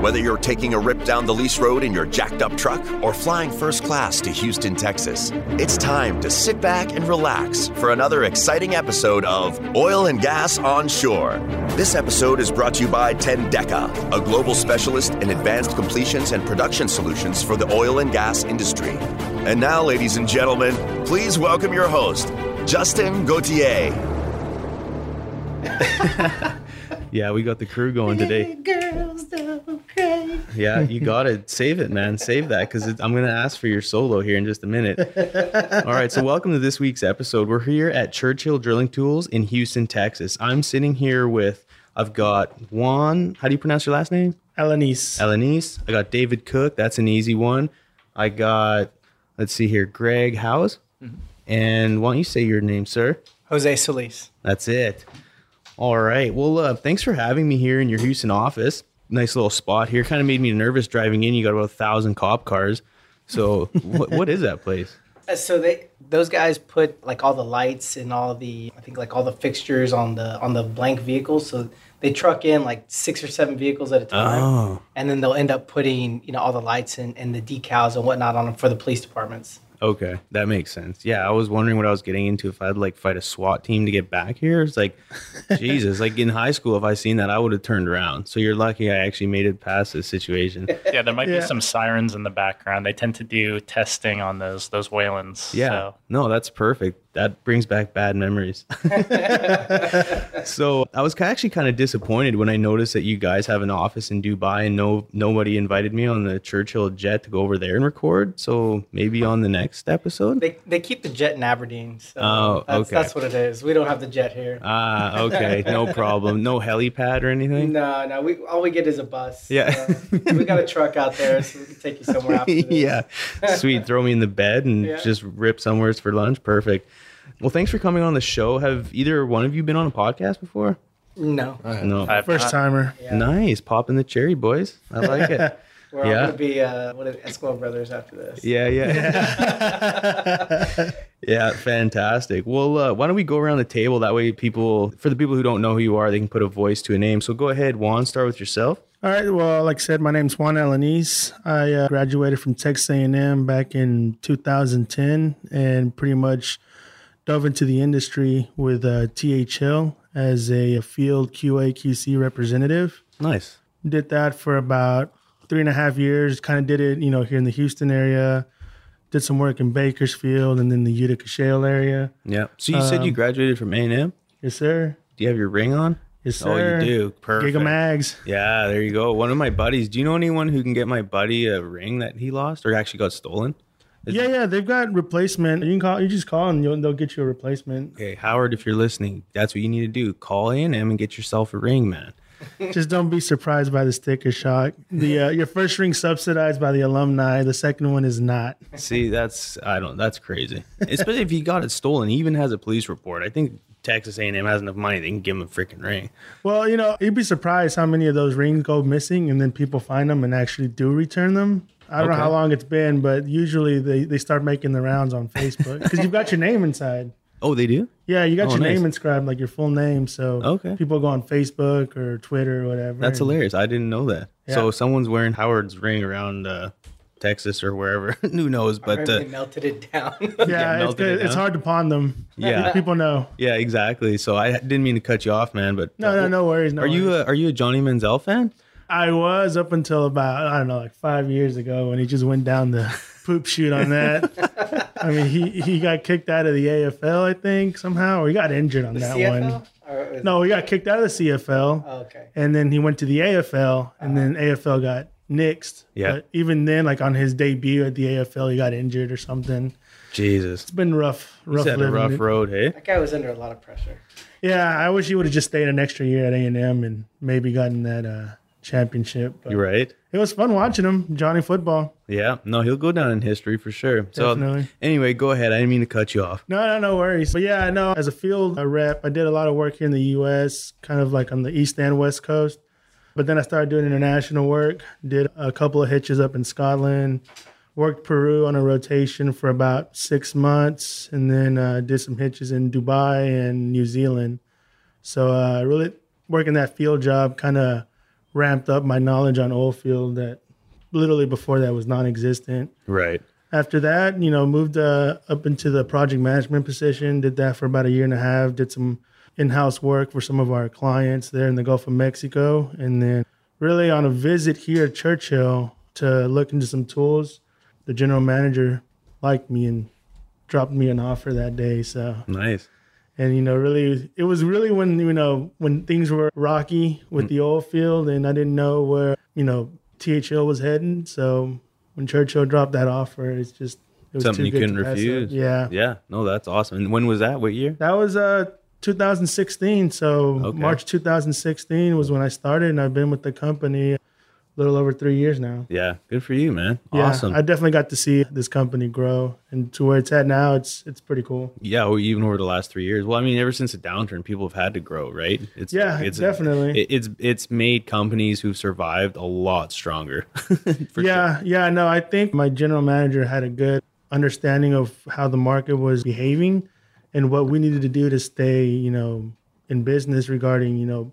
Whether you're taking a rip down the lease road in your jacked up truck or flying first class to Houston, Texas, it's time to sit back and relax for another exciting episode of Oil and Gas Onshore. This episode is brought to you by Tendeka, a global specialist in advanced completions and production solutions for the oil and gas industry. And now, ladies and gentlemen, please welcome your host, Justin Gauthier. Yeah, we got the crew going today. Girls don't cry. Yeah, you got to save it, man. Save that because I'm going to ask for your solo here in just a minute. All right, so welcome to this week's episode. We're here at Churchill Drilling Tools in Houston, Texas. I'm sitting here with, I've got Juan. How do you pronounce your last name? Alaniz. Alaniz. I got David Cook. That's an easy one. I got, let's see here, Greg Hauze. Mm-hmm. And why don't you say your name, sir? Jose Soliz. That's it. All right. Well, uh, thanks for having me here in your Houston office. Nice little spot here. Kind of made me nervous driving in. You got about a thousand cop cars. So, what, what is that place? Uh, So they those guys put like all the lights and all the I think like all the fixtures on the on the blank vehicles. So they truck in like six or seven vehicles at a time, Oh. and then they'll end up putting you know all the lights and, and the decals and whatnot on them for the police departments. Okay, that makes sense. Yeah, I was wondering what I was getting into if I'd like fight a SWAT team to get back here. It's like, Jesus, like in high school, if I seen that, I would have turned around. So you're lucky I actually made it past this situation. Yeah, there might Yeah. be some sirens in the background. They tend to do testing on those those Waylands. Yeah. So. No, that's perfect. That brings back bad memories. so I was actually kind of disappointed when I noticed that you guys have an office in Dubai and no nobody invited me on the Churchill jet to go over there and record. So maybe on the next episode. They they keep the jet in Aberdeen. So Oh, that's, okay. that's what it is. We don't have the jet here. Ah, okay, no problem. No helipad or anything. no, no. We all we get is a bus. Yeah. So we got a truck out there, so we can take you somewhere yeah, sweet. Throw me in the bed and Yeah. just rip somewhere for lunch. Perfect. Well, thanks for coming on the show. Have either one of you been on a podcast before? No. No. I've First not- timer. Yeah. Nice, popping the cherry, boys. I like it. We're Yeah. all gonna be uh, what are the Eskimo brothers after this. Yeah, yeah. yeah, fantastic. Well, uh, why don't we go around the table? That way, people, for the people who don't know who you are, they can put a voice to a name. So go ahead, Juan, start with yourself. All right. Well, like I said, my name's Juan Alaniz. I uh, graduated from Texas A&M back in 2010 and pretty much dove into the industry with uh, THL as a field QA QC representative. Nice. Did that for about three and a half years. Kind of did it, you know, here in the Houston area. Did some work in Bakersfield and then the Utica Shale area. Yeah. So you said you Um, graduated from A&M? Yes, sir. Do you have your ring on? Yes, sir. Oh, you do. Perfect. Gig 'em Ags. Yeah, there you go. One of my buddies. Do you know anyone who can get my buddy a ring that he lost or actually got stolen? Yeah, yeah, they've got replacement. You can call. You just call and you'll, they'll get you a replacement. Okay, Howard, if you're listening, that's what you need to do. Call A&M and get yourself a ring, man. just don't be surprised by the sticker shock. The uh, your first ring subsidized by the alumni. The second one is not. See, that's I don't. That's crazy. Especially if he got it stolen. He even has a police report. I think Texas A&M has enough money they can give him a freaking ring. Well, you know, you'd be surprised how many of those rings go missing, and then people find them and actually do return them. I don't know how long it's been, but usually they, they start making the rounds on Facebook because you've got your name inside. Oh, they do. Yeah, you got Oh, your nice. name inscribed, like your full name. So Okay. people go on Facebook or Twitter or whatever. That's and- hilarious. I didn't know that. So someone's wearing Howard's ring around uh, Texas or wherever. Who knows? But But uh, they melted it down. Yeah, it's, it good. it's hard to pawn them. Yeah. people know. yeah, exactly. So I didn't mean to cut you off, man. But No, no, no worries. No Are you a, are you a Johnny Manziel fan? I was up until about I don't know, like five years ago when he just went down the poop chute on that. I mean, he he got kicked out of the AFL, I think somehow, or he got injured on The that CFL? one. No, he got kicked out of the CFL, Oh, okay. and then he went to the AFL, and then AFL got nixed. Yeah. But even then, like on his debut at the AFL, he got injured or something. Jesus, It's been rough, he's rough had a rough it. road, hey? That guy was under a lot of pressure. Yeah, I wish he would have just stayed an extra year at A and M and maybe gotten that uh, championship. You're right. It was fun watching him, Johnny Football. Yeah, no, he'll go down in history for sure. So anyway, go ahead. I didn't mean to cut you off. No, no, no worries. But yeah, I know as a field uh, rep, I did a lot of work here in the U.S., kind of like on the East and West Coast. But then I started doing international work, did a couple of hitches up in Scotland, worked Peru on a rotation for about six months, and then uh, did some hitches in Dubai and New Zealand. So uh, really working that field job kind of ramped up my knowledge on oil field that literally before that was non-existent. Right. After that, you know, moved uh, up into the project management position. Did that for about a year and a half. Did some in-house work for some of our clients there in the Gulf of Mexico, and then really on a visit here at Churchill to look into some tools. The general manager liked me and dropped me an offer that day. So Nice. And you know really it was really when you know when things were rocky with Mm. the oil field and i didn't know where you know thl was heading so when churchill dropped that offer it's just it was Something too you good couldn't refuse. yeah Yeah. No, that's awesome. And when was that? What year? that was uh 2016 so Okay. march 2016 was when i started and i've been with the company little over three years now Yeah. Good for you, man. yeah awesome. i definitely got to see this company grow and to where it's at now it's it's pretty cool yeah. Well, even over the last three years. Well, I mean, ever since the downturn, people have had to grow, right? It's Yeah, it's definitely. it- it's it's made companies who've survived a lot stronger. Yeah, yeah, no, I think my general manager had a good understanding of how the market was behaving and what we needed to do to stay, you know, in business regarding, you know,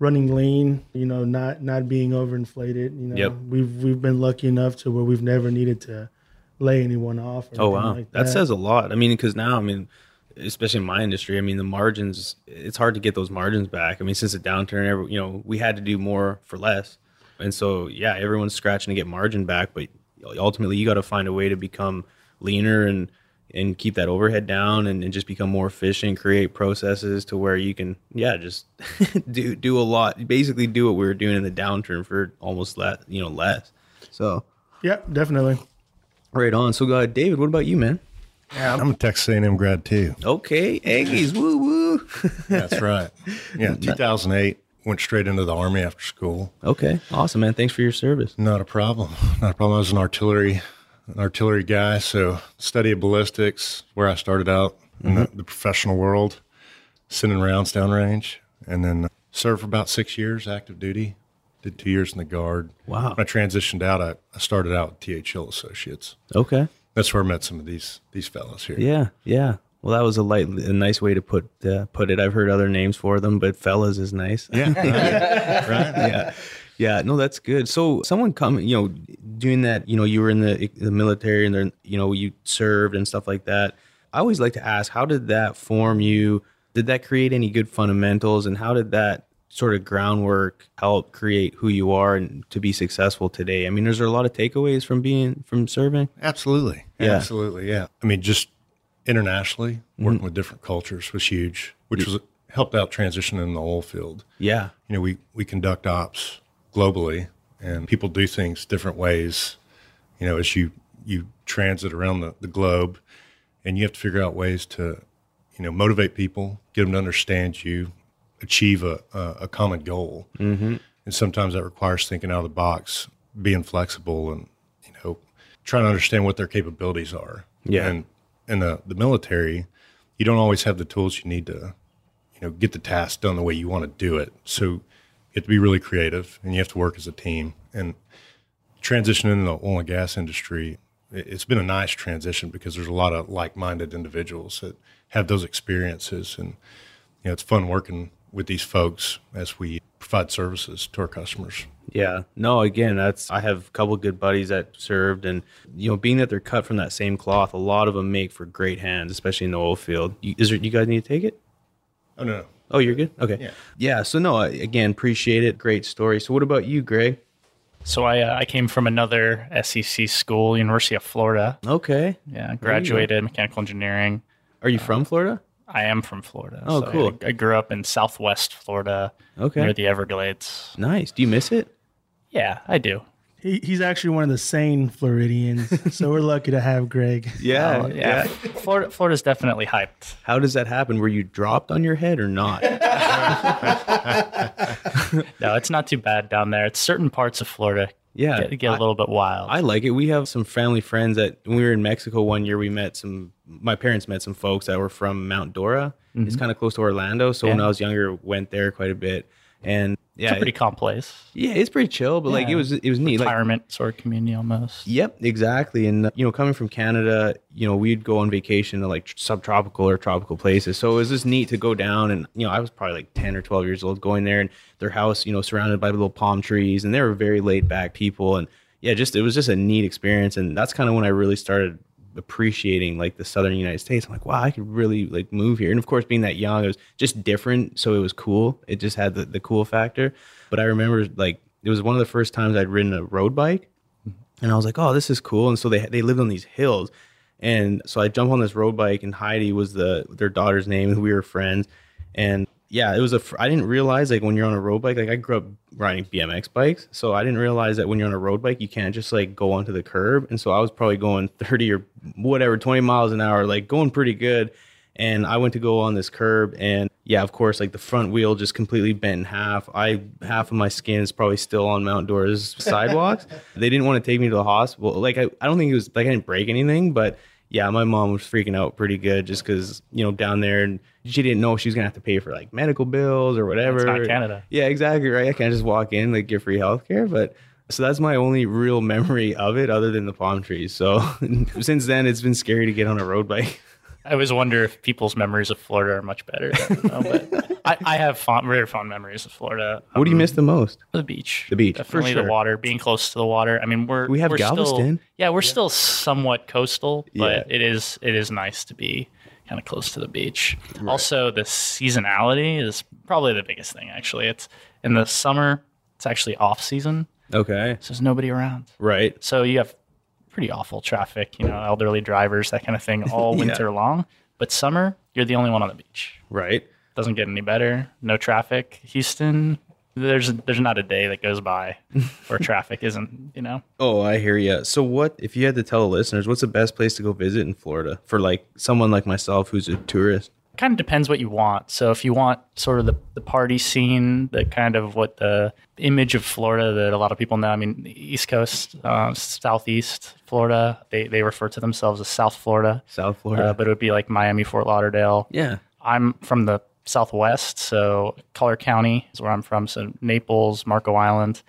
running lean, you know, not not being overinflated. You know, Yep. we've we've been lucky enough to where we've never needed to lay anyone off. Or Oh wow, like that. says a lot. I mean, because now, I mean, especially in my industry, I mean, the margins. It's hard to get those margins back. I mean, since the downturn, every, you know, we had to do more for less, and so yeah, everyone's scratching to get margin back. But ultimately, you got to find a way to become leaner and and keep that overhead down and, and just become more efficient. Create processes to where you can, yeah, just do do a lot. Basically, do what we were doing in the downturn for almost less, you know, less. So Yeah, definitely. right on. So, uh, David, what about you, man? Yeah, I'm a Texas A&M grad too. Okay, Aggies, woo woo. That's right. Yeah, 2008 went straight into the army after school. Okay, awesome, man. Thanks for your service. Not a problem. Not a problem. I was an artillery, an artillery guy. So study of ballistics, where I started out in the, the professional world, sending rounds downrange, and then served for about six years active duty. Did two years in the guard. Wow. When I transitioned out, I, I started out with T.H. Hill Associates. Okay. That's where I met some of these these fellows here. Yeah, yeah. Well, that was a light, a nice way to put uh, put it. I've heard other names for them, but fellas is nice. Yeah. right. yeah, yeah. No, that's good. So, someone coming, you know, doing that. You know, you were in the the military, and then you know you served and stuff like that. I always like to ask, how did that form you? Did that create any good fundamentals, and how did that sort of groundwork help create who you are and to be successful today? I mean, is there a lot of takeaways from being from serving? Absolutely. Yeah. Absolutely. Yeah. I mean, just internationally, working mm-hmm. with different cultures was huge, which was helped out transitioning in the oil field. Yeah, You know, we, we conduct ops globally and people do things different ways, you know, as you, you transit around the, the globe and you have to figure out ways to, you know, motivate people, get them to understand you, achieve a, a, a common goal. Mm-hmm. And sometimes that requires thinking out of the box, being flexible and, you know, trying to understand what their capabilities are. Yeah. And in the, the military, you don't always have the tools you need to, you know, get the task done the way you want to do it. So you have to be really creative and you have to work as a team. And transitioning into the oil and gas industry, it- it's been a nice transition because there's a lot of like-minded individuals that have those experiences, and you know, it's fun working with these folks as we provide services to our customers. Yeah. No, again, that's I have a couple good buddies that served and you know, being that they're cut from that same cloth, a lot of them make for great hands, especially in the oil field. You, is there you guys need to take it? Oh no, no, Oh, you're good. Okay. Yeah. Yeah. So no, I- again, appreciate it. Great story. So what about you, Greg? So I uh, I came from another SEC school, University of Florida. Okay. Yeah, graduated mechanical engineering. Are you from Florida? I am from Florida. Oh, so I- cool. I, grew up in Southwest Florida, Okay. near the Everglades. Nice. Do you miss it? Yeah, I do. He, he's actually one of the sane Floridians, so we're lucky to have Greg. Yeah. Oh, yeah, Florida Florida's definitely hyped. How does that happen? Were you dropped on your head or not? No, it's not too bad down there. It's certain parts of Florida Yeah. get, get a I- little bit wild. I like it. We have some family friends that when we were in Mexico one year, we met some. My parents met some folks that were from Mount Dora. It's mm-hmm. kind of close to Orlando. So when I was younger, went there quite a bit. And yeah, It's a pretty calm place. yeah, it's pretty chill, but like it was it was neat. Like Retirement sort of community almost. Yep, exactly. And you know, coming from Canada, you know, we'd go on vacation to like subtropical or tropical places. So it was just neat to go down and you know, I was probably like 10 or 12 years old going there and their house, you know, surrounded by little palm trees and they were very laid back people and yeah, just it was just a neat experience and that's kind of when I really started appreciating like the southern United States. I'm like, wow, I could really like move here. And of course, being that young, it was just different, so it was cool. It just had the, the cool factor. But I remember like it was one of the first times I'd ridden a road bike and I was like, "Oh, this is cool." And so they they lived on these hills, and so I jumped on this road bike, and Heidi was the their daughter's name, and we were friends. And yeah, it was a. fr- I didn't realize like when you're on a road bike, like I grew up riding BMX bikes, so I didn't realize that when you're on a road bike, you can't just like go onto the curb. And so I was probably going 30 or whatever, 20 miles an hour, like going pretty good. And I went to go on this curb, and yeah, of course, like the front wheel just completely bent in half. I half of my skin is probably still on Mount Dora's sidewalks. they didn't want to take me to the hospital. Like I, I don't think it was like I didn't break anything, but yeah, my mom was freaking out pretty good just because you know down there and she didn't know she was gonna have to pay for like medical bills or whatever. It's not Canada. Yeah, exactly right. I can't just walk in like get free healthcare, but. So that's my only real memory of it, other than the palm trees. So since then, it's been scary to get on a road bike. I always wonder if people's memories of Florida are much better. I know, but I, I have fond, very fond memories of Florida. What do you Um, miss the most? The beach. The beach, Definitely sure. the water, being close to the water. I mean, we're We have we're Still, Galveston. yeah, we're still somewhat coastal, but Yeah. it is it is nice to be kind of close to the beach. Also, the seasonality is probably the biggest thing. Actually, it's in the summer. It's actually off season, Okay, so there's nobody around. right. So you have pretty awful traffic. You know, elderly drivers, that kind of thing, all Yeah. winter long. But summer, you're the only one on the beach Right. doesn't get any better. No traffic. Houston, there's there's not a day that goes by where traffic isn't. You know, Oh, I hear you. So, what if you had to tell the listeners what's the best place to go visit in Florida for like someone like myself who's a tourist? Kind of depends what you want. So if you want sort of the, the party scene, the kind of what the image of Florida that a lot of people know. I mean, East Coast, uh, Southeast Florida, they they refer to themselves as South Florida, South Florida. uh, but it would be like Miami, Fort Lauderdale. yeah. I'm from the Southwest, so Collier County is where I'm from. So Naples, Marco Island,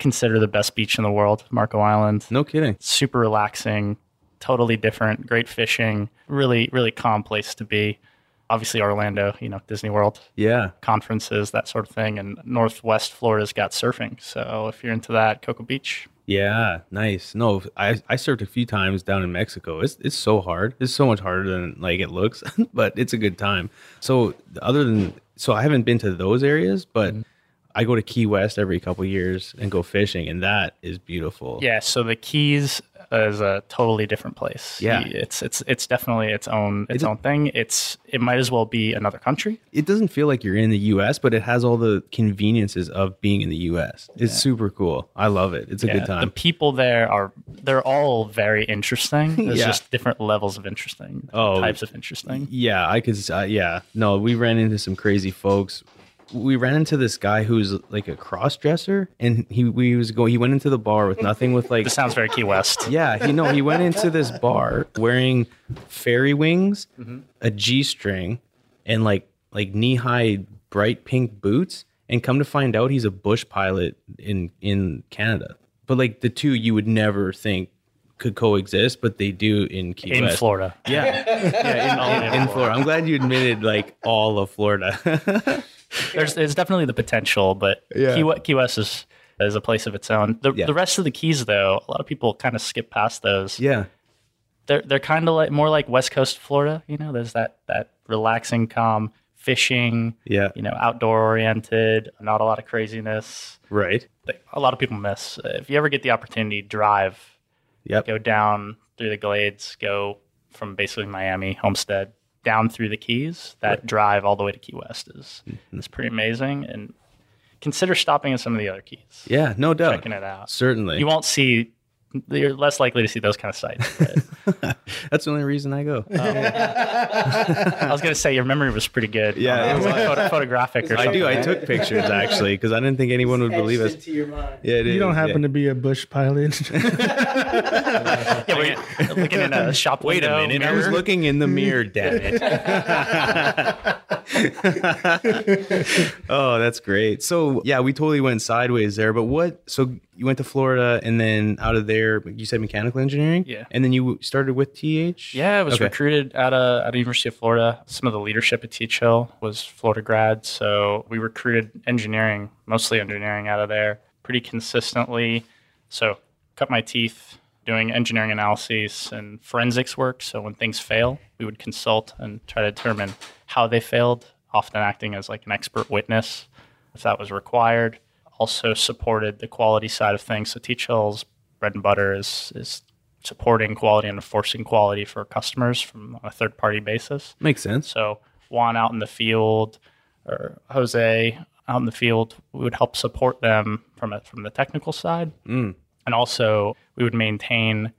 consider the best beach in the world, Marco Island. No kidding. Super relaxing, totally different, great fishing, really, really calm place to be. Obviously, Orlando, you know, Disney World, Yeah. conferences, that sort of thing. And Northwest Florida's got surfing. So if you're into that, Cocoa Beach. Yeah. Nice. No, I, I surfed a few times down in Mexico. It's it's so hard. It's so much harder than like it looks, but it's a good time. So other than so I haven't been to those areas, but mm-hmm. I go to Key West every couple years and go fishing, and that is beautiful. Yeah, so the Keys is a totally different place. Yeah. it's it's it's definitely its own its It- own thing. It's it might as well be another country. It doesn't feel like you're in the U.S., but it has all the conveniences of being in the U.S. It's super cool. I love it. It's a Yeah, good time. The people there are they're all very interesting. There's Yeah. just different levels of interesting, Oh. types of interesting. Yeah, I could. Uh, yeah, no, we ran into some crazy folks. We ran into this guy who's like a cross dresser, and he we was going. He went into the bar with nothing, with like This sounds very Key West. yeah, you know, he went into this bar wearing fairy wings, mm-hmm. a g string, and like like knee high bright pink boots. And come to find out, he's a bush pilot in in Canada. But like the two, you would never think could coexist, but they do in Key In West. Florida. Yeah, yeah, in, in, in Florida. I'm glad you admitted like all of Florida. There's there's definitely the potential, but Yeah. Key, We- Key West is is a place of its own. The, Yeah. the rest of the keys, though, a lot of people kind of skip past those. yeah, they're they're kind of like more like West Coast Florida. You know, there's that that relaxing, calm fishing. yeah, You know, outdoor oriented, not a lot of craziness. right. A lot of people miss. Uh, If you ever get the opportunity, drive, Yep. go down through the Glades, go from basically Miami, Homestead, down through the Keys. That drive all the way to Key West is Mm-hmm. is pretty amazing. And consider stopping in some of the other keys, Yeah, no doubt. checking it out. Certainly. You won't see. You're less likely to see those kind of sights. but- That's the only reason I go. I was gonna say your memory was pretty good. Yeah, Um, it was. photo- photographic or I something. do. I took pictures actually because I didn't think anyone would believe us. Your mind. Yeah, it You is, don't happen yeah. to be a bush pilot. Yeah, we're looking in a shop Wait a window. minute. I was looking in the mirror. Damn it. oh, that's great. So yeah, we totally went sideways there. But what? So you went to Florida, and then out of there, you said mechanical engineering. Yeah. And then you started with TH. Yeah, I was Okay. recruited at a at the University of Florida. Some of the leadership at TH Hill was Florida grads, so we recruited engineering, mostly engineering, out of there pretty consistently. So cut my teeth doing engineering analyses and forensics work. So when things fail, we would consult and try to determine how they failed, often acting as like an expert witness if that was required. Also supported the quality side of things. So TH Hill's bread and butter is is supporting quality and enforcing quality for customers from a third party basis. Makes sense. So Juan out in the field or Jose out in the field, we would help support them from a, from the technical side, Mm. and also we would maintain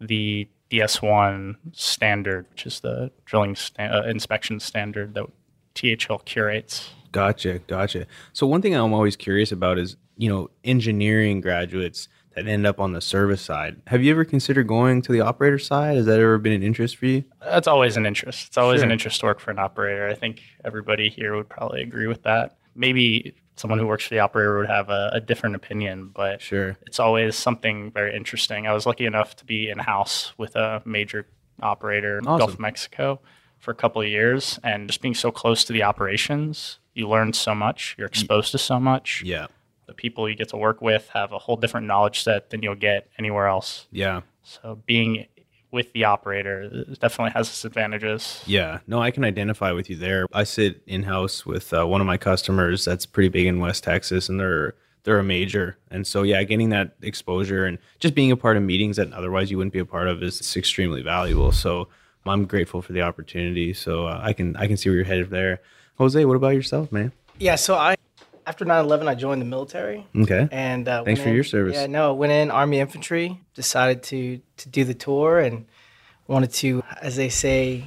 the DS1 standard, which is the drilling sta- uh, inspection standard that THL curates. Gotcha, gotcha. So one thing I'm always curious about is, you know, engineering graduates that end up on the service side. Have you ever considered going to the operator side? Has that ever been an interest for you? That's always an interest. It's always an interest to work for an operator. I think everybody here would probably agree with that. Maybe someone who works for the operator would have a, a different opinion, but Sure. it's always something very interesting. I was lucky enough to be in house with a major operator in Gulf of Mexico for a couple of years, and just being so close to the operations, you learn so much. You're exposed to so much. Yeah. The people you get to work with have a whole different knowledge set than you'll get anywhere else. Yeah. So being with the operator definitely has its advantages. Yeah, no, I can identify with you there. I sit in house with uh, one of my customers that's pretty big in West Texas, and they're they're a major, and so yeah, getting that exposure and just being a part of meetings that otherwise you wouldn't be a part of is extremely valuable. So I'm grateful for the opportunity. So uh, I can I can see where you're headed there. Jose, what about yourself, man? Yeah, so I after 9/11 I joined the military Okay, and uh, Thanks for in- your service. Yeah, no, went in Army Infantry, decided to to do the tour and wanted to, as they say,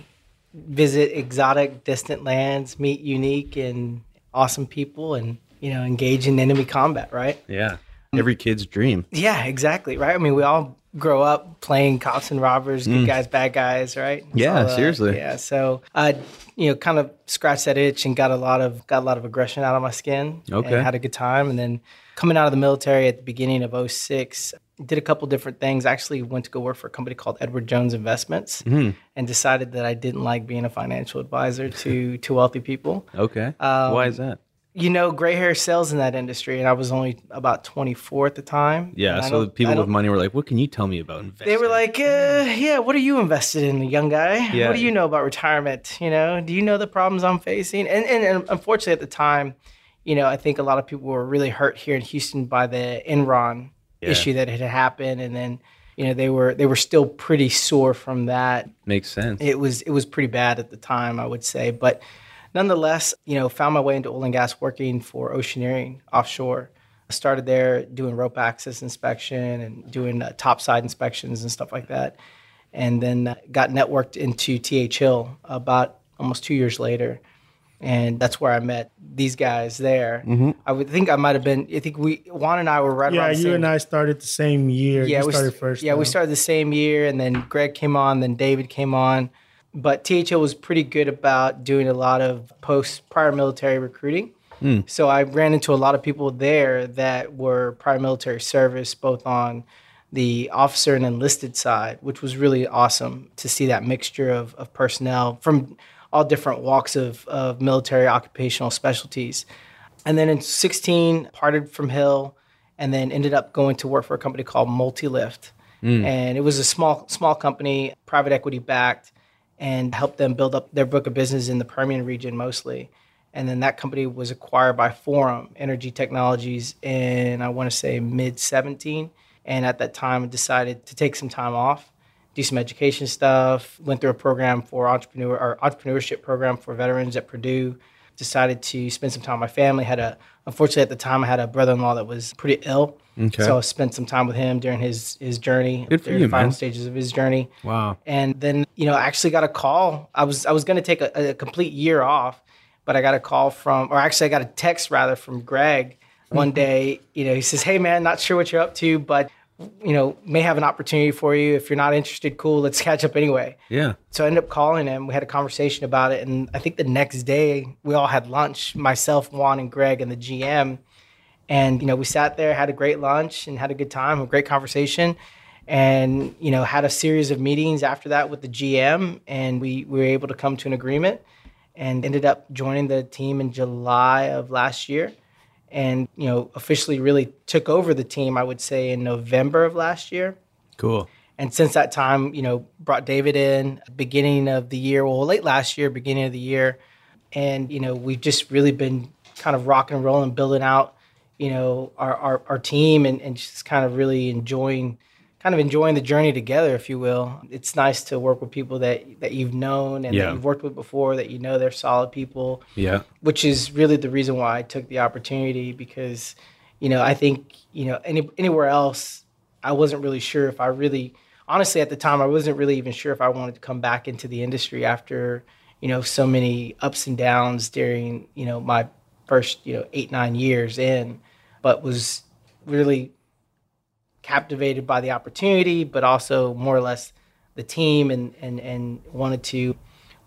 visit exotic, distant lands, meet unique and awesome people, and you know, engage in enemy combat. Right? yeah, every kid's dream. Yeah, exactly. Right. I mean, we all grow up playing cops and robbers, good guys, bad guys, right? Mm. Yeah, uh, seriously. Yeah. So I, you know, kind of scratched that itch and got a lot of got a lot of aggression out of my skin. Okay. And had a good time, and then coming out of the military at the beginning of 06, did a couple different things. Actually, went to go work for a company called Edward Jones Investments, Mm-hmm. and decided that I didn't like being a financial advisor to to wealthy people Okay, Um, why is that? You know, gray hair sells in that industry, and I was only about 24 at the time. Yeah, so the people with money were like, "What can you tell me about investing?" They were like, uh, "Yeah, what are you invested in, young guy? Yeah. What do you know about retirement? You know, do you know the problems I'm facing?" And, and and unfortunately, at the time, you know, I think a lot of people were really hurt here in Houston by the Enron Yeah. issue that had happened, and then you know they were they were still pretty sore from that makes sense. it was it was pretty bad at the time, I would say. But nonetheless, you know, found my way into oil and gas working for Oceaneering offshore. I started there doing rope access inspection and doing uh, topside inspections and stuff like that. And then uh, got networked into TH Hill about almost two years later. And that's where I met these guys there. I would think I might have been, I think we, Juan and I were right Yeah, you same and I started the same year. yeah, you we started st- first. Yeah, we started the same year, and then Greg came on, then David came on. But THL was pretty good about doing a lot of post prior military recruiting. Hmm. So I ran into a lot of people there that were prior military service, both on the officer and enlisted side, which was really awesome to see that mixture of, of personnel from all different walks of, of military occupational specialties. And then in 16, parted from Hill and then ended up going to work for a company called Multilift. Hmm. And it was a small small company, private equity backed, and helped them build up their book of business in the Permian region mostly. And then that company was acquired by Forum Energy Technologies in I want to say mid 17. And at that time, decided to take some time off, do some education stuff. Went through a program for entrepreneur or entrepreneurship program for veterans at Purdue decided to spend some time with my family. Had a unfortunately at the time I had a brother-in-law that was pretty ill, Okay. so I spent some time with him during his his journey, Good for during you, the final man. stages of his journey. Wow. And then you know I actually got a call. I was I was going to take a, a complete year off, but I got a call from, or actually I got a text rather from Greg hmm. one day. You know he says, "Hey man, not sure what you're up to, but you know, may have an opportunity for you. If you're not interested, cool, let's catch up anyway. Yeah. So I ended up calling him. We had a conversation about it. And I think the next day we all had lunch, myself, Juan, and Greg, and the GM. And, you know, we sat there, had a great lunch, and had a good time, a great conversation. And, you know, had a series of meetings after that with the GM. And we, we were able to come to an agreement and ended up joining the team in July of last year and you know officially really took over the team i would say in november of last year Cool. and since that time you know brought david in beginning of the year well late last year beginning of the year and you know we've just really been kind of rock and rolling building out you know our, our, our team and, and just kind of really enjoying kind of enjoying the journey together if you will it's nice to work with people that that you've known and Yeah. that you've worked with before that you know they're solid people Yeah. which is really the reason why I took the opportunity because, you know, I think, you know, any, anywhere else, I wasn't really sure if I really, honestly, at the time, I wasn't really even sure if I wanted to come back into the industry after, you know, so many ups and downs during, you know, my first, you know, eight, nine years in, but was really captivated by the opportunity, but also more or less the team and, and, and wanted to,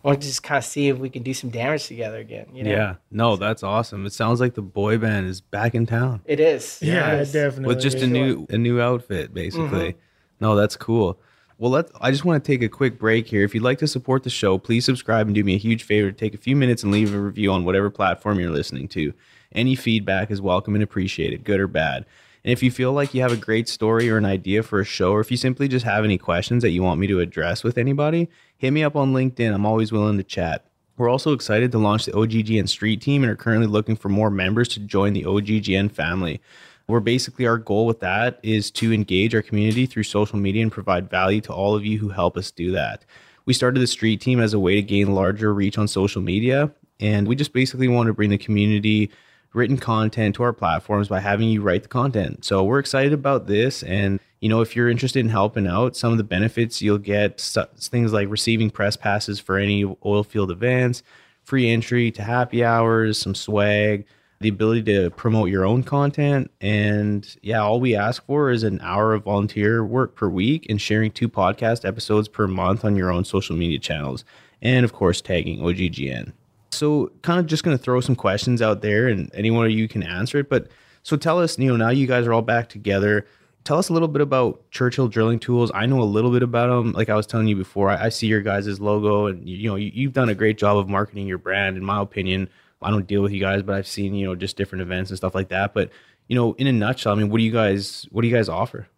wanted to just kind of see if we can do some damage together again. You know? Yeah. No, that's awesome. It sounds like the boy band is back in town It is. Yeah, it is. definitely. with just a new a new outfit, basically. Mm-hmm. No, that's cool. Well, let I just want to take a quick break here. If you'd like to support the show, please subscribe and do me a huge favor. Take a few minutes and leave a review on whatever platform you're listening to. Any feedback is welcome and appreciated, good or bad. And if you feel like you have a great story or an idea for a show, or if you simply just have any questions that you want me to address with anybody, hit me up on LinkedIn. I'm always willing to chat. We're also excited to launch the OGGN Street Team and are currently looking for more members to join the OGGN family. Where basically our goal with that is to engage our community through social media and provide value to all of you who help us do that. We started the Street Team as a way to gain larger reach on social media, and we just basically want to bring the community written content to our platforms by having you write the content. So we're excited about this and you know if you're interested in helping out some of the benefits you'll get things like receiving press passes for any oil field events, free entry to happy hours, some swag, the ability to promote your own content and yeah, all we ask for is an hour of volunteer work per week and sharing two podcast episodes per month on your own social media channels and of course tagging OGGN. So, kind of just going to throw some questions out there, and anyone of you can answer it. But so, tell us, you know, now you guys are all back together. Tell us a little bit about Churchill Drilling Tools. I know a little bit about them. Like I was telling you before, I, I see your guys' logo, and you, know, you, you've done a great job of marketing your brand. In my opinion, I don't deal with you guys, but I've seen you know just different events and stuff like that. But you know, in a nutshell, I mean, what do you guys, what do you guys offer?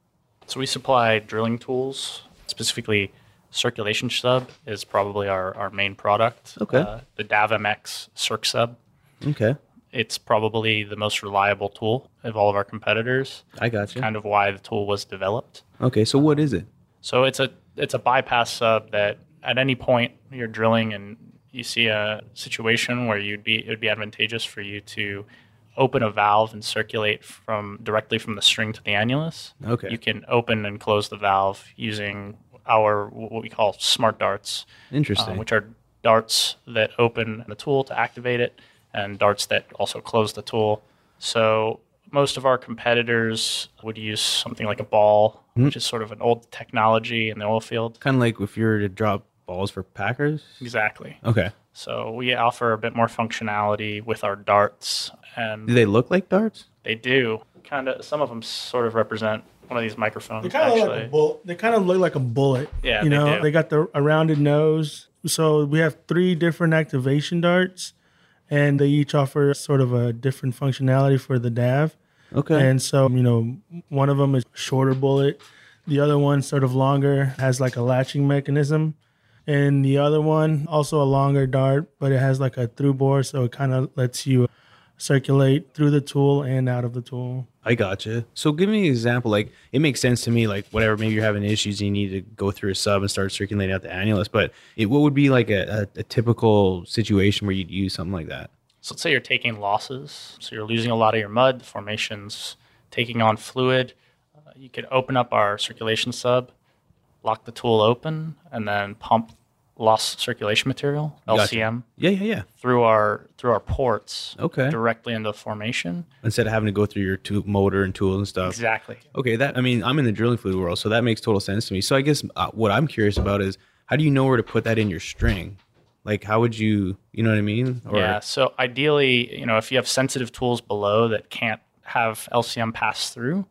So we supply drilling tools, specifically circulation sub is probably our, our main product. Okay. Uh, the DAV MX Circ sub. Okay, It's probably the most reliable tool of all of our competitors. I got you. Kind of why the tool was developed. Okay, so what is it? So it's a it's a bypass sub that at any point you're drilling and you see a situation where you'd be it would be advantageous for you to open a valve and circulate from directly from the string to the annulus. Okay. You can open and close the valve using our what we call smart darts, Interesting. uh, which are darts that open the tool to activate it and darts that also close the tool. So most of our competitors would use something like a ball, which is sort of an old technology in the oil field. kind of like if you were to drop balls for Packers. Exactly. Okay. So we offer a bit more functionality with our darts, and Do they look like darts? they do kind of. Some of them sort of represent one of these microphones. They kind of look like a bullet. They kind of look like a bullet. Yeah, you they know, do. they got the a rounded nose. So we have three different activation darts, and they each offer sort of a different functionality for the DAV. Okay. And so, you know, one of them is shorter bullet. The other one, sort of longer, has like a latching mechanism. And the other one, also a longer dart, but it has like a through bore, so it kind of lets you circulate through the tool and out of the tool. I gotcha. So give me an example. Like it makes sense to me. Like whatever, maybe you're having issues, you need to go through a sub and start circulating out the annulus. But it, what would be like a, a, a typical situation where you'd use something like that? So let's say you're taking losses. So you're losing a lot of your mud, the formation's taking on fluid. Uh, you could open up our circulation sub, lock the tool open, and then pump lost circulation material Gotcha. LCM Yeah, yeah, yeah. through our through our ports Okay. directly into the formation. Instead of having to go through your tu- motor and tools and stuff. Exactly. Okay, that I mean, I'm in the drilling fluid world, so that makes total sense to me. So I guess uh, what I'm curious about is how do you know where to put that in your string? Like, how would you, you know what I mean? Or, Yeah. So ideally, you know, if you have sensitive tools below that can't have LCM pass through,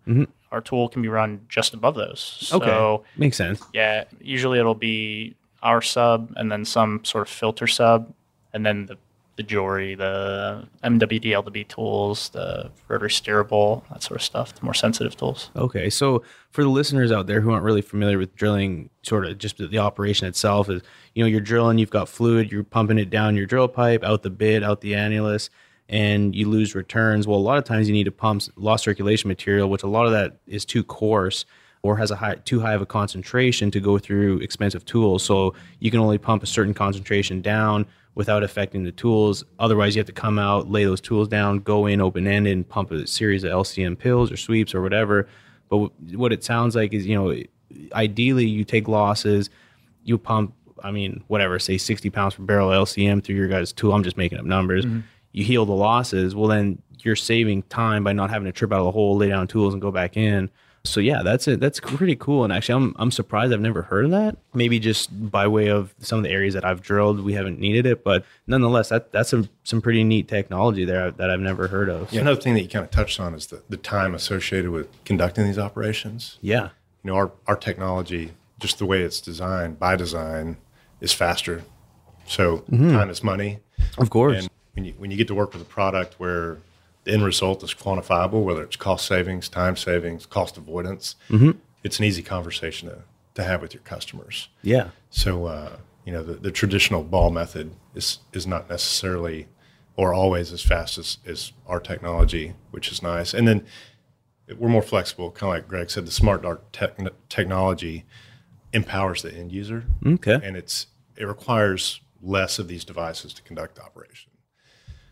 our tool can be run just above those. Mm-hmm. Okay, makes sense. yeah, usually it'll be our sub and then some sort of filter sub, and then the the Jory, the MWD, LWD tools, the rotary steerable, that sort of stuff, the more sensitive tools. Okay, so for the listeners out there who aren't really familiar with drilling, sort of just the operation itself is, you know, you're drilling, you've got fluid, you're pumping it down your drill pipe, out the bit, out the annulus, and you lose returns. Well, a lot of times you need to pump lost circulation material, which a lot of that is too coarse or has a high, too high of a concentration to go through expensive tools. So you can only pump a certain concentration down without affecting the tools. Otherwise, you have to come out, lay those tools down, go in open ended, and pump a series of LCM pills or sweeps or whatever. But wh- what it sounds like is, you know, ideally you take losses, you pump, I mean, whatever, say 60 pounds per barrel LCM through your guys' tool. I'm just making up numbers. Mm-hmm. You heal the losses. Well, then you're saving time by not having to trip out of the hole, lay down tools, and go back in. So yeah, that's it. That's pretty cool. And actually, I'm I'm surprised I've never heard of that. Maybe just by way of some of the areas that I've drilled, we haven't needed it. But nonetheless, that that's some some pretty neat technology there that I've never heard of. Yeah, another thing that you kind of touched on is the, the time associated with conducting these operations. Yeah. You know, our, our technology, just the way it's designed by design, is faster. So mm-hmm. time is money. Of course. And when you, when you get to work with a product where the end result is quantifiable, whether it's cost savings, time savings, cost avoidance, it's an easy conversation to, to have with your customers. yeah. So, uh, you know, the, the traditional ball method is, is not necessarily or always as fast as, as our technology, which is nice. And then we're more flexible, kind of like Greg said, the smart tech technology empowers the end user. Okay. And it's, it requires less of these devices to conduct the operation.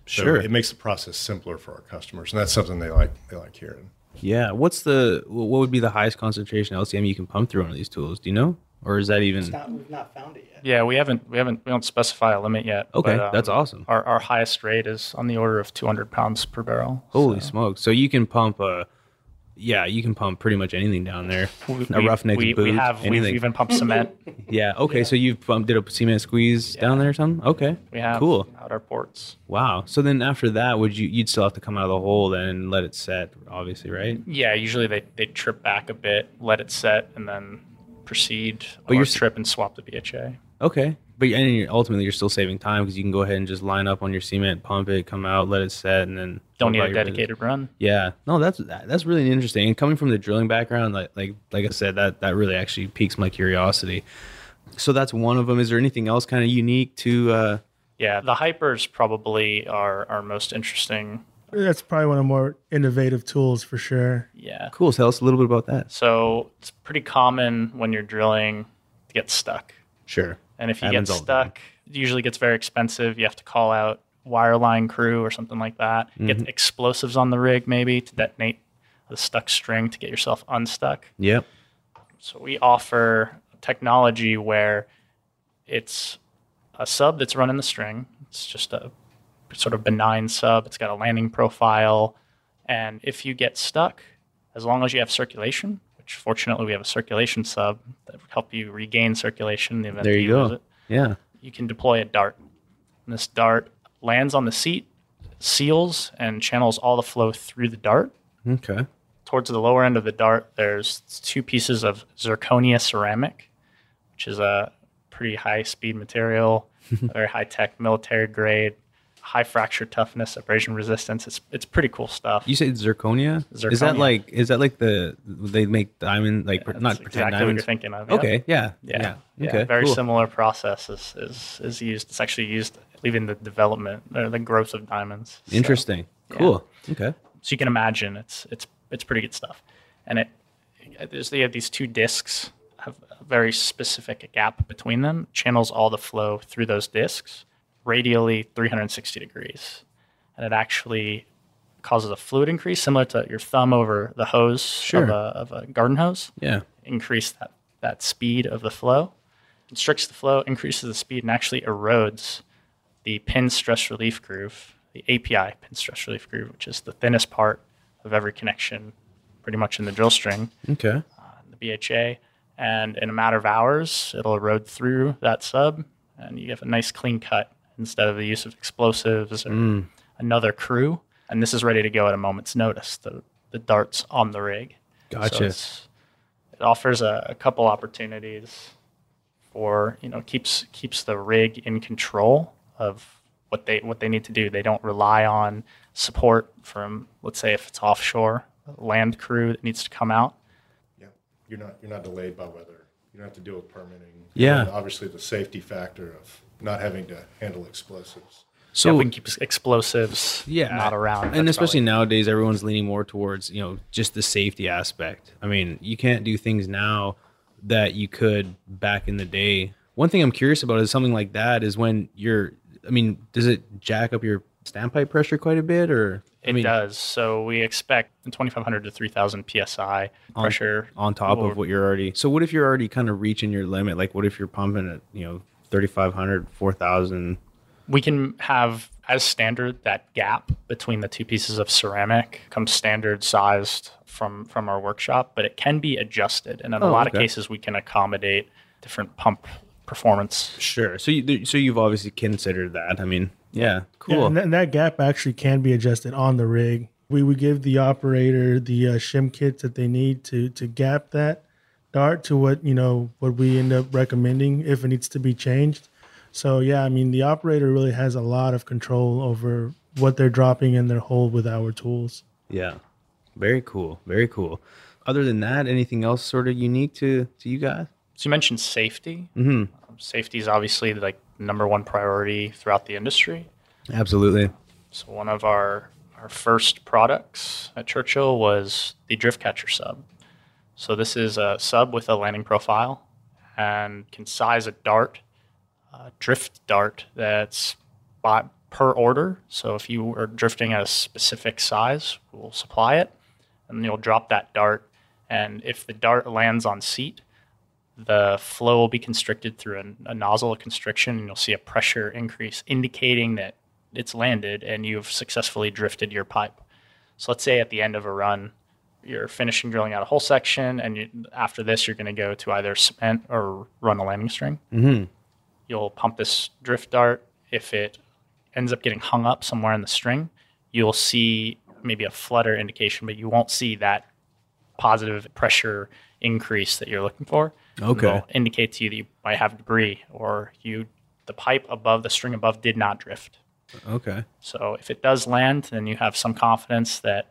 So Sure. it makes the process simpler for our customers. And that's something they like, they like hearing. Yeah. What's the what would be the highest concentration LCM you can pump through one of these tools? Do you know, or is that even? Not, we've not found it yet. Yeah, we haven't we haven't we don't specify a limit yet. Okay, but, um, that's awesome. Our our highest rate is on the order of 200 pounds per barrel. Holy smokes! So you can pump a, yeah, you can pump pretty much anything down there. a We- roughneck we, boot, we have we've even pumped cement. yeah. Okay. So you've pumped, did a cement squeeze down there or something? Okay. We have Cool. out our ports. Wow. So then after that, would you you'd still have to come out of the hole then and let it set, obviously, right? Yeah, usually they they trip back a bit, let it set, and then proceed. But or you're trip and swap the BHA. Okay. But and ultimately, you're still saving time because you can go ahead and just line up on your cement, pump it, come out, let it set, and then Don't go need a your business. dedicated run. Yeah, no, that's that's really interesting. And coming from the drilling background, like like like I said, that that really actually piques my curiosity. So that's one of them. Is there anything else kind of unique to? Uh, Yeah, the hypers probably are our most interesting. That's probably one of the more innovative tools for sure. Yeah. cool. Tell us a little bit about that. So it's pretty common when you're drilling to get stuck. Sure. And if you Happens get all the time. stuck, it usually gets very expensive. You have to call out wireline crew or something like that. Mm-hmm. Get explosives on the rig maybe to detonate the stuck string to get yourself unstuck. Yep. So we offer technology where it's a sub that's running the string. It's just a sort of benign sub. It's got a landing profile. And if you get stuck, as long as you have circulation, which fortunately we have a circulation sub that will help you regain circulation in the event There you go. it, Yeah. you can deploy a dart. And this dart lands on the seat, seals, and channels all the flow through the dart Okay. towards the lower end of the dart, there's two pieces of zirconia ceramic, which is a pretty high speed material, very high tech, military grade, high fracture toughness, abrasion resistance. It's it's pretty cool stuff. You said zirconia. Is that Zirconia. like is that like the they make diamond like That's not exactly what you're thinking of. yeah. Okay. Yeah. Yeah. Yeah. yeah. Okay. Very cool. similar process is, is is used. It's actually used even the development or the growth of diamonds. So- Interesting. Cool. Okay. so you can imagine it's it's it's pretty good stuff and it there's they have these two discs have a very specific gap between them channels all the flow through those discs radially 360 degrees and it actually causes a fluid increase similar to your thumb over the hose Sure. of, a, of a garden hose Yeah. increase that that speed of the flow constricts the flow, increases the speed, and actually erodes the pin stress relief groove, the API pin stress relief groove, which is the thinnest part of every connection, pretty much in the drill string, Okay. Uh, the BHA. And in a matter of hours, it'll erode through that sub, and you have a nice clean cut instead of the use of explosives or mm. another crew. And this is ready to go at a moment's notice. The the darts on the rig. Gotcha. it's- it offers a, a couple opportunities for you know keeps keeps the rig in control of what they what they need to do. They don't rely on support from let's say if it's offshore land crew that needs to come out. Yeah, you're not you're not delayed by weather. You don't have to deal with permitting. Yeah. And obviously, the safety factor of not having to handle explosives. So So we can keep explosives yeah, not around. and especially probably- nowadays, everyone's leaning more towards you know just the safety aspect. I mean, you can't do things now that you could back in the day. One thing I'm curious about is something like that is when you're. I mean, does it jack up your standpipe pressure quite a bit, or I it mean, does. So we expect 2,500 to 3,000 psi pressure on top will- of what you're already. So what if you're already kind of reaching your limit? Like, what if you're pumping at you know 3,500, 4,000? we can have as standard that gap between the two pieces of ceramic comes standard sized from from our workshop but it can be adjusted and in a Oh, lot okay. of cases we can accommodate different pump performance Sure. So you so you've obviously considered that. I mean, yeah, cool. Yeah, and, that, and that gap actually can be adjusted on the rig. We would give the operator the uh, shim kits that they need to to gap that dart to what you know what we end up recommending if it needs to be changed. So yeah, I mean the operator really has a lot of control over what they're dropping in their hole with our tools. Yeah. Very cool. Very cool. Other than that, anything else sort of unique to to you guys? so you mentioned safety mm-hmm. safety is obviously like number one priority throughout the industry Absolutely. so one of our our first products at churchill was the drift catcher sub so this is a sub with a landing profile and can size a dart uh, drift dart that's by, per order. So if you are drifting at a specific size, we'll supply it, and you'll drop that dart. And if the dart lands on seat, the flow will be constricted through a, a nozzle constriction, and you'll see a pressure increase, indicating that it's landed and you've successfully drifted your pipe. So let's say at the end of a run, you're finishing drilling out a whole section, and you, after this, you're going to go to either cement or run a landing string. Mm-hmm. You'll pump this drift dart. If it ends up getting hung up somewhere in the string, you'll see maybe a flutter indication, but you won't see that positive pressure increase that you're looking for. Okay. It'll indicate to you that you might have debris or you the pipe above the string above did not drift. Okay. So if it does land, then you have some confidence that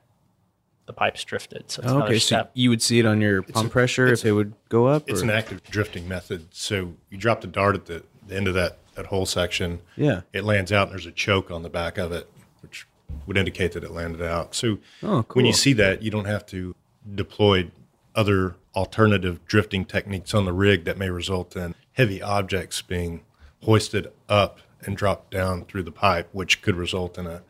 the pipe's drifted. So it's oh, another Okay. So you would see it on your pump a- pressure it's if it would go up. It's or- an active drifting method. So you drop the dart at the, the end of that, that whole section. Yeah. It lands out and there's a choke on the back of it, which would indicate that it landed out. So Oh, when you see that, you don't have to deploy other alternative drifting techniques on the rig that may result in heavy objects being hoisted up and dropped down through the pipe, which could result in a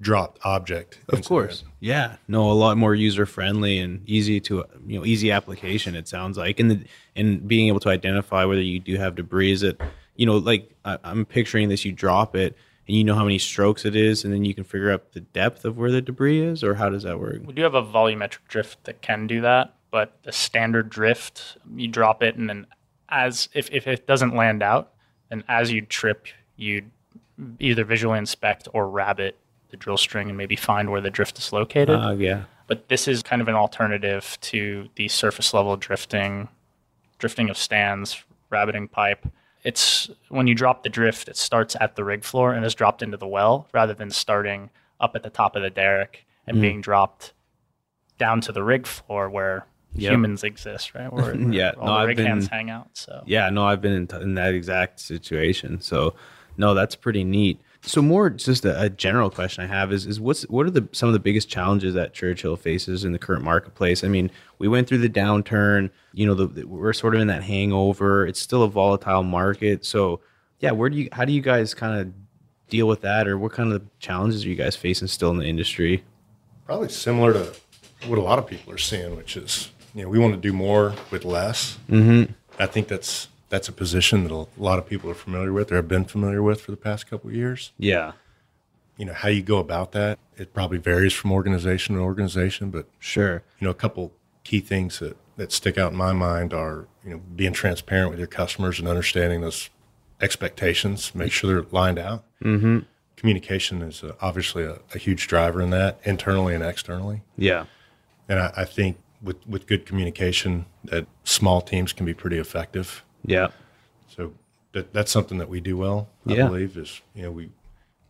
dropped object. Of course. Yeah. No, a lot more user friendly and easy to you know easy application. It sounds like, and the and being able to identify whether you do have debris. Is it you know like I, I'm picturing this: you drop it and you know how many strokes it is, and then you can figure out the depth of where the debris is, or how does that work? We do have a volumetric drift that can do that, but the standard drift, you drop it and then as if, if it doesn't land out, then as you trip, you'd either visually inspect or rabbit the drill string and maybe find where the drift is located. Uh, yeah. but this is kind of an alternative to the surface level drifting, drifting of stands, rabbiting pipe. It's when you drop the drift, it starts at the rig floor and is dropped into the well rather than starting up at the top of the derrick and being dropped down to the rig floor where Yep. humans exist, right? Where, where Yeah, all no, the I've rig hands hang out. So Yeah, no, I've been in, t- in that exact situation. So, no, that's pretty neat. So, more just a, a general question I have is, is what's what are the some of the biggest challenges that Churchill faces in the current marketplace? I mean, we went through the downturn. You know, the, the- we're sort of in that hangover. It's still a volatile market. So, yeah, where do you how do you guys kind of deal with that, or what kind of challenges are you guys facing still in the industry? Probably similar to what a lot of people are seeing, which is, you know, we want to do more with less. Mm-hmm. I think that's that's a position that a lot of people are familiar with or have been familiar with for the past couple of years. Yeah. You know, how you go about that, it probably varies from organization to organization, but Sure. you know, a couple key things that, that stick out in my mind are, you know, being transparent with your customers and understanding those expectations, make sure they're lined out. Mm-hmm. Communication is uh obviously a, a huge driver in that, internally and externally. Yeah. And I, I think with, with good communication, that small teams can be pretty effective. Yeah. So that, that's something that we do well, I Yeah. believe, is, you know, we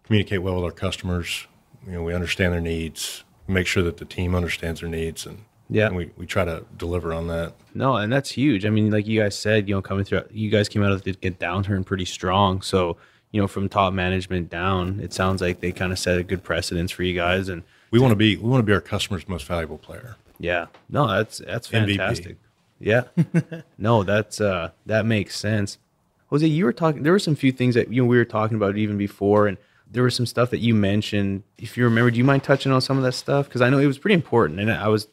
communicate well with our customers. You know, we understand their needs, make sure that the team understands their needs, and, Yeah. and we, we try to deliver on that. No, and that's huge. I mean, like you guys said, you know, coming through, you guys came out of the get downturn pretty strong. So, you know, from top management down, it sounds like they kind of set a good precedence for you guys. And We want to be we want to be our customer's most valuable player. yeah, no, that's that's MVP. Yeah, no, that's uh that makes sense. Jose, you were talking. There were some few things that you know we were talking about even before, and there was some stuff that you mentioned. If you remember, do you mind touching on some of that stuff? Because I know it was pretty important, and I was,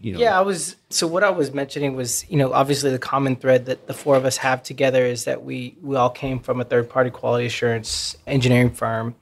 you know, Yeah, I was. So what I was mentioning was, you know, obviously the common thread that the four of us have together is that we we all came from a third party quality assurance engineering firm,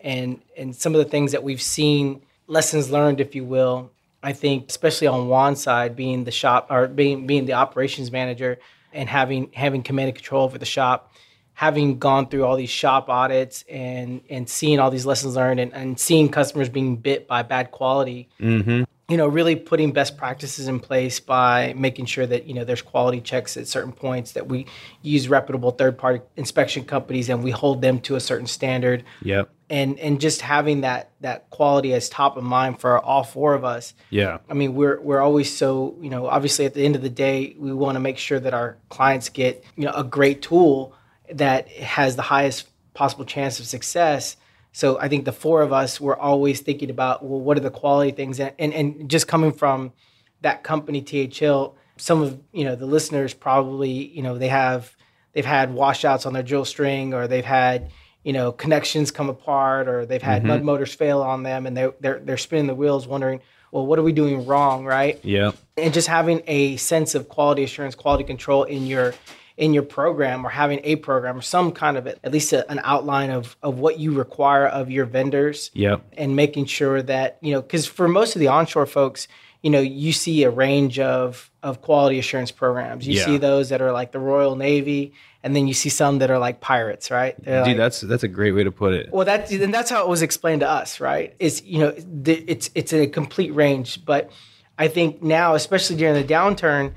and and some of the things that we've seen, lessons learned, if you will. I think, especially on Juan's side, being the shop or being being the operations manager and having having command and control over the shop, having gone through all these shop audits and and seeing all these lessons learned and, and seeing customers being bit by bad quality mm-hmm. You know, really putting best practices in place by making sure that, you know, there's quality checks at certain points, that we use reputable third party inspection companies and we hold them to a certain standard. yep, And and just having that that quality as top of mind for all four of us. yeah, I mean, we're we're always so, you know, obviously at the end of the day, we want to make sure that our clients get, you know, a great tool that has the highest possible chance of success. So I think the four of us were always thinking about, well, what are the quality things, and and, and just coming from that company TH Hill, some of you know the listeners probably you know they have they've had washouts on their drill string, or they've had you know connections come apart, or they've had mm-hmm. mud motors fail on them, and they're they're they're spinning the wheels, wondering, well, what are we doing wrong, right? yeah, and just having a sense of quality assurance, quality control in your in your program or having a program or some kind of at least a, an outline of of what you require of your vendors yep, and making sure that you know because for most of the onshore folks you know you see a range of of quality assurance programs you Yeah. see those that are like the royal navy and then you see some that are like pirates right They're dude, like- that's that's a great way to put it. well, that's and that's how it was explained to us, right? It's you know, it's it's a complete range, but I think now, especially during the downturn,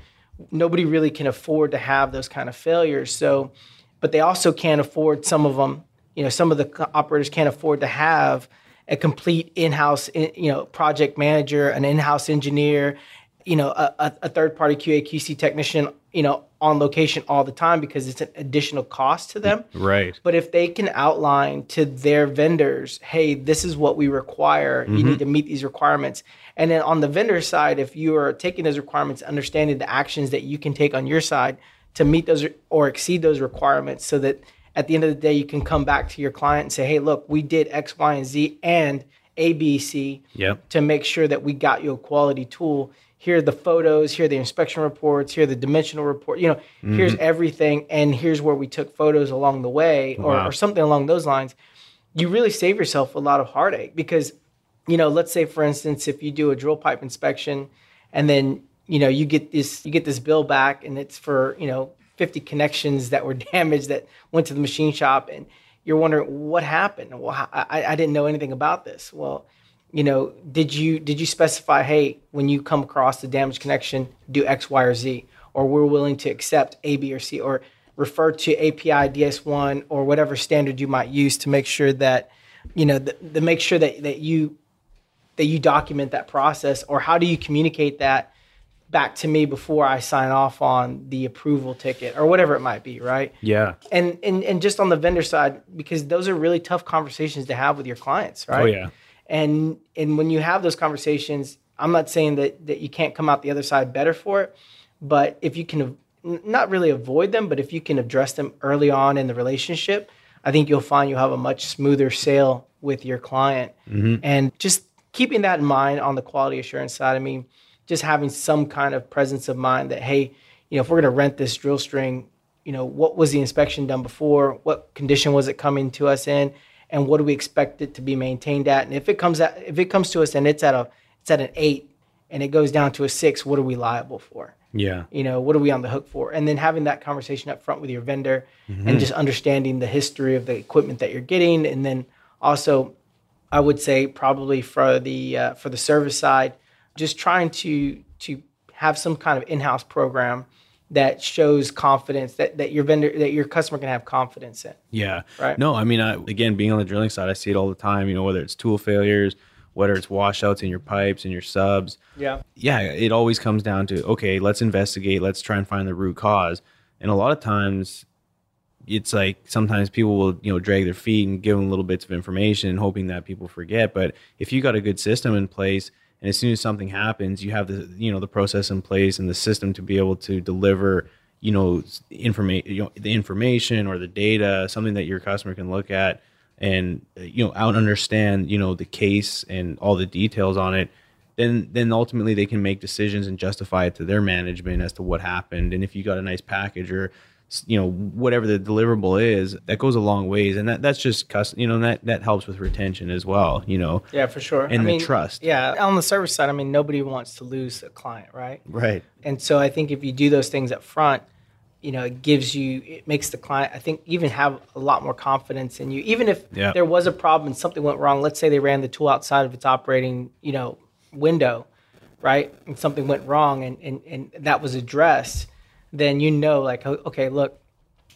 nobody really can afford to have those kind of failures. So, but they also can't afford some of them. You know, some of the operators can't afford to have a complete in-house, you know, project manager, an in-house engineer, you know, a, a, a third-party QA QC technician, you know, on location all the time because it's an additional cost to them. Right. But if they can outline to their vendors, hey, this is what we require, you need mm-hmm. to meet these requirements. And then on the vendor side, if you are taking those requirements, understanding the actions that you can take on your side to meet those or exceed those requirements so that at the end of the day, you can come back to your client and say, hey, look, we did X, Y, and Z and A, B, C Yep. to make sure that we got you a quality tool. Here are the photos, here are the inspection reports, here are the dimensional report. You know, here's mm-hmm. everything, and here's where we took photos along the way, or, Wow. or something along those lines. You really save yourself a lot of heartache because, you know, let's say for instance, if you do a drill pipe inspection, and then you know you get this you get this bill back, and it's for you know 50 connections that were damaged that went to the machine shop, and you're wondering what happened. Well, I, I didn't know anything about this. Well, you know, did you did you specify, hey, when you come across the damaged connection, do X, Y, or Z, or we're willing to accept A, B, or C, or refer to API DS1 or whatever standard you might use to make sure that, you know, the, the make sure that that you that you document that process, or how do you communicate that back to me before I sign off on the approval ticket or whatever it might be, right? Yeah. and and and just on the vendor side because those are really tough conversations to have with your clients right Oh yeah. And and when you have those conversations i'm not saying that that you can't come out the other side better for it but if you can not really avoid them but if you can address them early on in the relationship i think you'll find you'll have a much smoother sale with your client mm-hmm. and just keeping that in mind on the quality assurance side i mean just having some kind of presence of mind that hey you know if we're going to rent this drill string you know, what was the inspection done before? What condition was it coming to us in? And what do we expect it to be maintained at? And if it comes at, if it comes to us and it's at a, it's at an eight and it goes down to a six, what are we liable for? Yeah. You know, what are we on the hook for? And then having that conversation up front with your vendor and just understanding the history of the equipment that you're getting. And then also, I would say probably for the uh, for the service side, just trying to to have some kind of in-house program that shows confidence that, that your vendor that your customer can have confidence in. Yeah. Right. No, I mean, I, again, being on the drilling side, I see it all the time. You know, whether it's tool failures, whether it's washouts in your pipes and your subs. Yeah. Yeah, it always comes down to okay, let's investigate, let's try and find the root cause. And a lot of times, it's like sometimes people will you know drag their feet and give them little bits of information, hoping that people forget. But if you got a good system in place, and as soon as something happens, you have the you know the process in place and the system to be able to deliver you know information you know the information or the data, something that your customer can look at and uh, you know out understand you know the case and all the details on it then then ultimately they can make decisions and justify it to their management as to what happened. And if you got a nice package or you know whatever the deliverable is that goes a long ways and that that's just cus- you know that that helps with retention as well you know Yeah, for sure. And the trust. Yeah. On the service side, I mean, nobody wants to lose a client, right? right And so I think if you do those things up front, you know, it gives you, it makes the client, I think, even have a lot more confidence in you. Even if Yeah. there was a problem and something went wrong, let's say they ran the tool outside of its operating, you know, window, right? And something went wrong and, and, and that was addressed, then you know, like, oh, okay, look,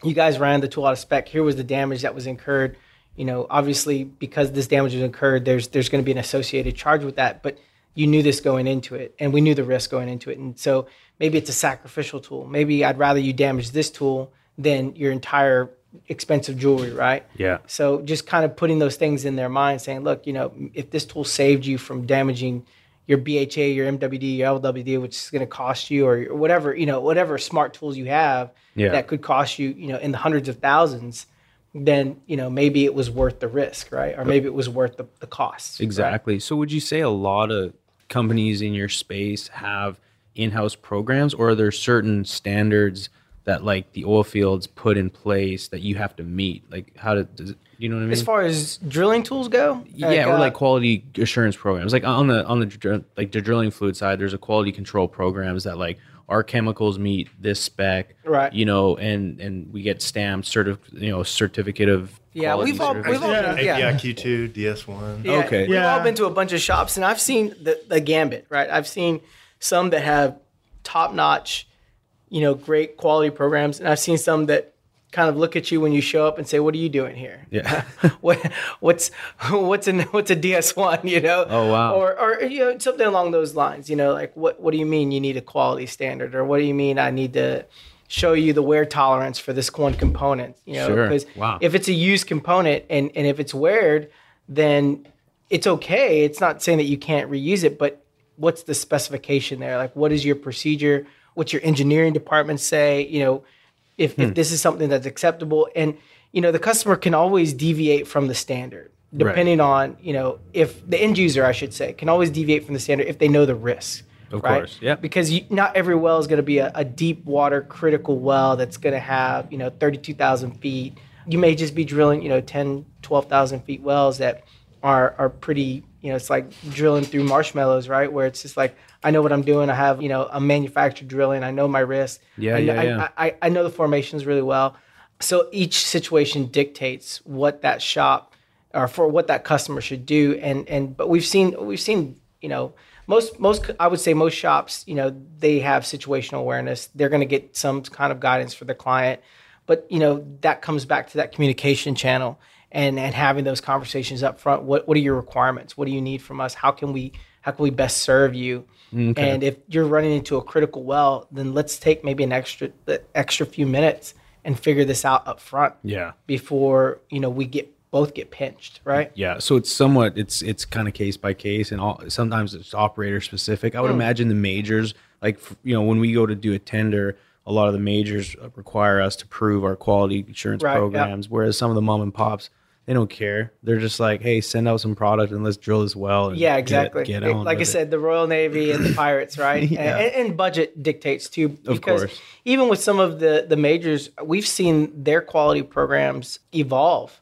you guys ran the tool out of spec. Here was the damage that was incurred. You know, obviously, because this damage was incurred, there's there's going to be an associated charge with that. But you knew this going into it, and we knew the risk going into it. And so maybe it's a sacrificial tool. Maybe I'd rather you damage this tool than your entire expensive jewelry, right? Yeah. So just kind of putting those things in their mind, saying, look, you know, if this tool saved you from damaging your BHA, your MWD, your LWD, which is going to cost you, or whatever, you know, whatever smart tools you have Yeah. that could cost you, you know, in the hundreds of thousands, then you know maybe it was worth the risk, right? Or maybe it was worth the, the right? Exactly. So would you say a lot of companies in your space have in-house programs or are there certain standards that like the oil fields put in place that you have to meet? Like how to does it, you know what I mean? As far as drilling tools go, yeah, or uh, like quality assurance programs. Like on the on the like the drilling fluid side, there's a quality control programs that like our chemicals meet this spec, Right. You know, and and we get stamped certif you know certificate of Yeah, we've all- we've all certification. been- yeah. API Q2, DS1. Yeah, Okay. We've Yeah. all been to a bunch of shops, and I've seen the, the gambit, right? I've seen some that have top notch, you know, great quality programs, and I've seen some that kind of look at you when you show up and say, "What are you doing here? Yeah. what what's what's a what's a DS one? You know? Oh, wow. Or or you know something along those lines. You know, like what what do you mean you need a quality standard, or what do you mean I need to show you the wear tolerance for this one component? You know, Sure. Wow. if it's a used component and and if it's weared, then it's okay. It's not saying that you can't reuse it, but what's the specification there? Like, what is your procedure? What's your engineering department say? You know, if, Hmm. if this is something that's acceptable, and you know, the customer can always deviate from the standard, depending on you know if the end user, I should say, can always deviate from the standard if they know the risk. Of right? course, yeah. Because you, not every well is going to be a, a deep water critical well that's going to have you know thirty two thousand feet. You may just be drilling you know 10, 12,000 feet wells that are are pretty you know it's like drilling through marshmallows right? Where it's just like i know what i'm doing. I have you know a manufactured drilling. I know my risk. Yeah, I, yeah, I, yeah. I, I know the formations really well. So each situation dictates what that shop or for what that customer should do. And and but we've seen we've seen you know most most i would say most shops you know they have situational awareness. They're going to get some kind of guidance for the client. But you know that comes back to that communication channel and and having those conversations up front what what are your requirements? What do you need from us? How can we how can we best serve you? And if you're running into a critical well then let's take maybe an extra the extra few minutes and figure this out up front Yeah. before you know we get both get pinched right? Yeah, so it's somewhat it's it's kind of case by case, and all sometimes it's operator specific. I would hmm. imagine the majors, like you know, when we go to do a tender, a lot of the majors require us to prove our quality assurance Right, yeah. programs, whereas some of the mom and pops they don't care. They're just like, hey, send out some product and let's drill this well. and Yeah, exactly. Get, on like I with it. said, the Royal Navy and the pirates, right? Yeah. and, and budget dictates too. Of Because course. even with some of the the majors, we've seen their quality programs evolve.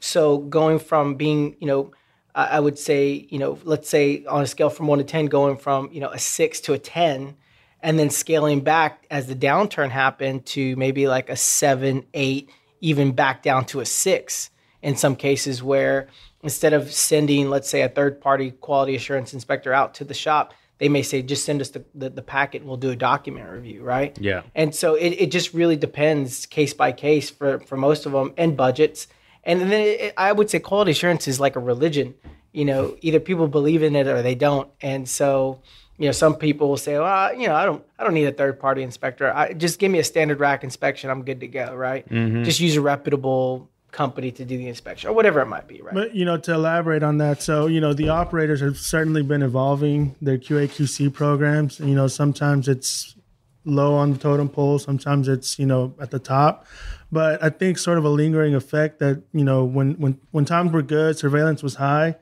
So going from being, you know, I I would say, you know, let's say on a scale from one to ten, going from you know a six to a ten, and then scaling back as the downturn happened to maybe like a seven, eight, even back down to a six in some cases where instead of sending, let's say, a third party quality assurance inspector out to the shop, they may say, just send us the, the, the packet and we'll do a document review, right? Yeah. And so it, it just really depends case by case for, for most of them and budgets. And then it, I would say quality assurance is like a religion. You know, either people believe in it or they don't. And so, you know, some people will say, well, you know, I don't, I don't need a third party inspector. I just give me a standard rack inspection. I'm good to go. Right. Mm-hmm. Just use a reputable company to do the inspection or whatever it might be. Right. But you know, to elaborate on that, so you know, the operators have certainly been evolving their QA/QC programs. You know, sometimes it's low on the totem pole, sometimes it's you know at the top. But I think sort of a lingering effect that you know when when when times were good, surveillance was high.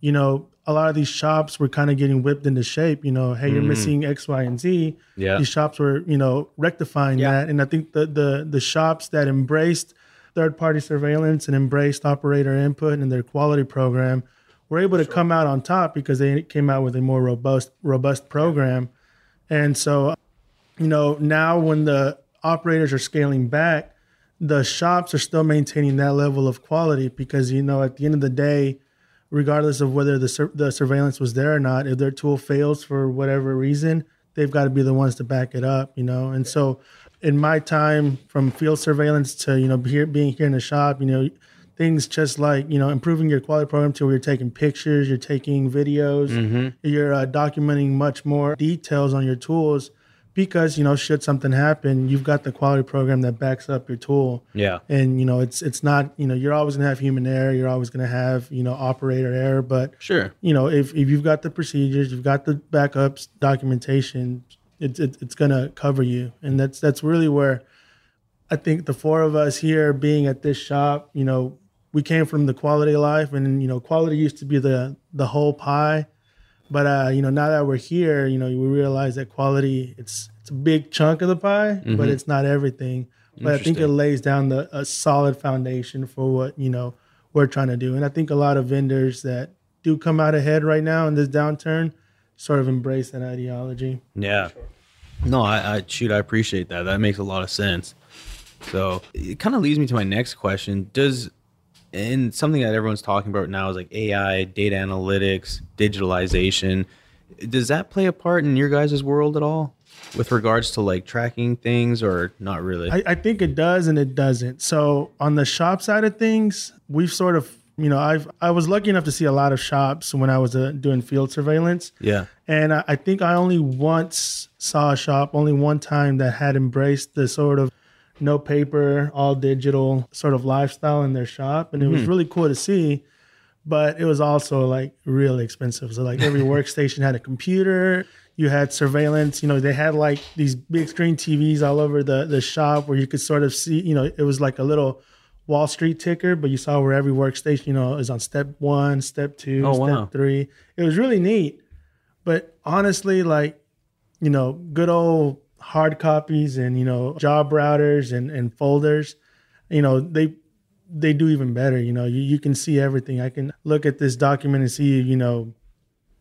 You know, a lot of these shops were kind of getting whipped into shape. You know, hey, you're mm-hmm. missing X, Y, and Z. Yeah. These shops were you know rectifying Yeah. that, and I think the the the shops that embraced third party surveillance and embraced operator input in their quality program were able to come out on top because they came out with a more robust robust program. And so, you know, now when the operators are scaling back, the shops are still maintaining that level of quality because you know at the end of the day, regardless of whether the sur- the surveillance was there or not, if their tool fails for whatever reason, they've got to be the ones to back it up, you know. And so, in my time from field surveillance to you know here, being here in the shop, you know, things just like you know improving your quality program to where you're taking pictures, you're taking videos, you're uh, documenting much more details on your tools because you know should something happen, you've got the quality program that backs up your tool Yeah. and you know it's it's not you know you're always going to have human error you're always going to have you know operator error but Sure. you know if, if you've got the procedures you've got the backups documentation it's it's, it's to cover you and that's that's really where i think the four of us here being at this shop you know we came from the quality life and you know quality used to be the the whole pie but uh, you know, now that we're here, you know, we realize that quality it's it's a big chunk of the pie, but it's not everything. But I think it lays down the a solid foundation for what you know we're trying to do. And I think a lot of vendors that do come out ahead right now in this downturn sort of embrace that ideology. Yeah. No, I, I shoot. I appreciate that. That makes a lot of sense. So it kind of leads me to my next question. Does and something that everyone's talking about now is like AI, data analytics, digitalization. Does that play a part in your guys' world at all with regards to like tracking things or not really? I, I think it does and it doesn't. So on the shop side of things, we've sort of you know I've I was lucky enough to see a lot of shops when I was uh, doing field surveillance. yeah. And I I think I only once saw a shop, only one time that had embraced the sort of no paper, all digital sort of lifestyle in their shop. And it was really cool to see. But it was also like really expensive. So like every workstation had a computer. You had surveillance. You know, they had like these big screen TVs all over the the shop where you could sort of see. You know, it was like a little Wall Street ticker, but you saw where every workstation, you know, is on step one, step two, Oh, step wow. three. It was really neat. But honestly, like, you know, good old hard copies and, you know, job routers and, and folders, you know, they they do even better. You know, you, you can see everything. I can look at this document and see, you know,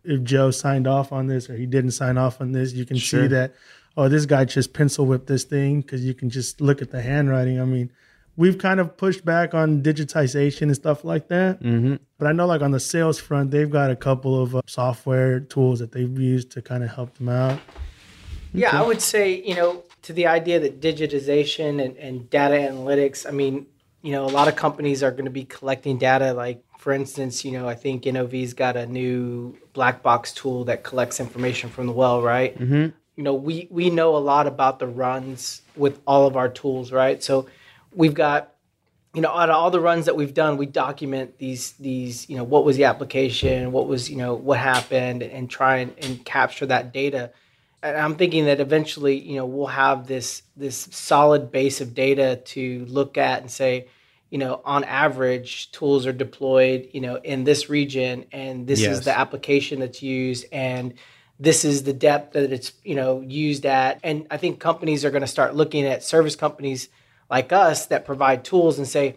if Joe signed off on this or he didn't sign off on this. You can Sure. see that, oh, this guy just pencil whipped this thing because you can just look at the handwriting. I mean, we've kind of pushed back on digitization and stuff like that. Mm-hmm. But I know, like on the sales front, they've got a couple of uh, software tools that they've used to kind of help them out. Yeah, I would say, you know, to the idea that digitization and, and data analytics, I mean, you know, a lot of companies are going to be collecting data. Like, for instance, you know, I think NOV's got a new black box tool that collects information from the well, right? Mm-hmm. You know, we, we know a lot about the runs with all of our tools, right? So we've got you know, out of all the runs that we've done, we document these these, you know, what was the application, what was, you know, what happened, and try and, and capture that data. And I'm thinking that eventually, you know, we'll have this this solid base of data to look at and say, you know, on average, tools are deployed, you know, in this region, and this Yes. is the application that's used, and this is the depth that it's, you know, used at. And I think companies are going to start looking at service companies like us that provide tools and say,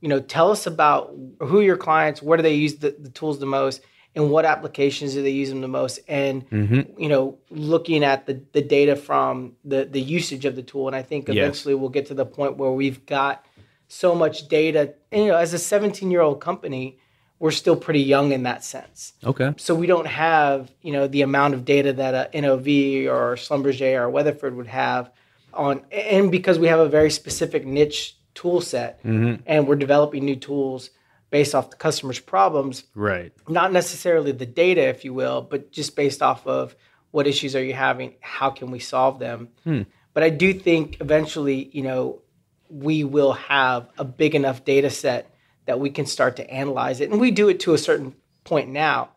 you know, tell us about who your clients, where do they use the, the tools the most, and what applications do they use them the most, and mm-hmm. you know, looking at the the data from the the usage of the tool. And I think Yes. eventually we'll get to the point where we've got so much data. And, you know, as a 17 year old company, we're still pretty young in that sense. Okay. So we don't have, you know, the amount of data that a NOV or Schlumberger or Weatherford would have on, and because we have a very specific niche tool set, mm-hmm. and we're developing new tools based off the customer's problems, Right. not necessarily the data, if you will, but just based off of what issues are you having, how can we solve them. Hmm. But I do think eventually, you know, we will have a big enough data set that we can start to analyze it, and we do it to a certain point now.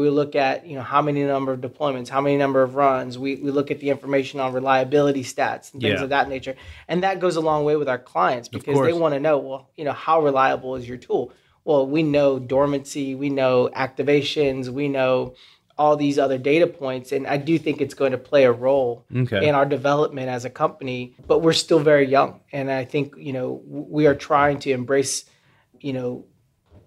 We look at, you know, how many number of deployments, how many number of runs. We, we look at the information on reliability stats and things Yeah. of that nature, and that goes a long way with our clients because they want to know, well, you know, how reliable is your tool? Well, we know dormancy, we know activations, we know all these other data points, and I do think it's going to play a role Okay. in our development as a company. But we're still very young, and I think you know we are trying to embrace, you know,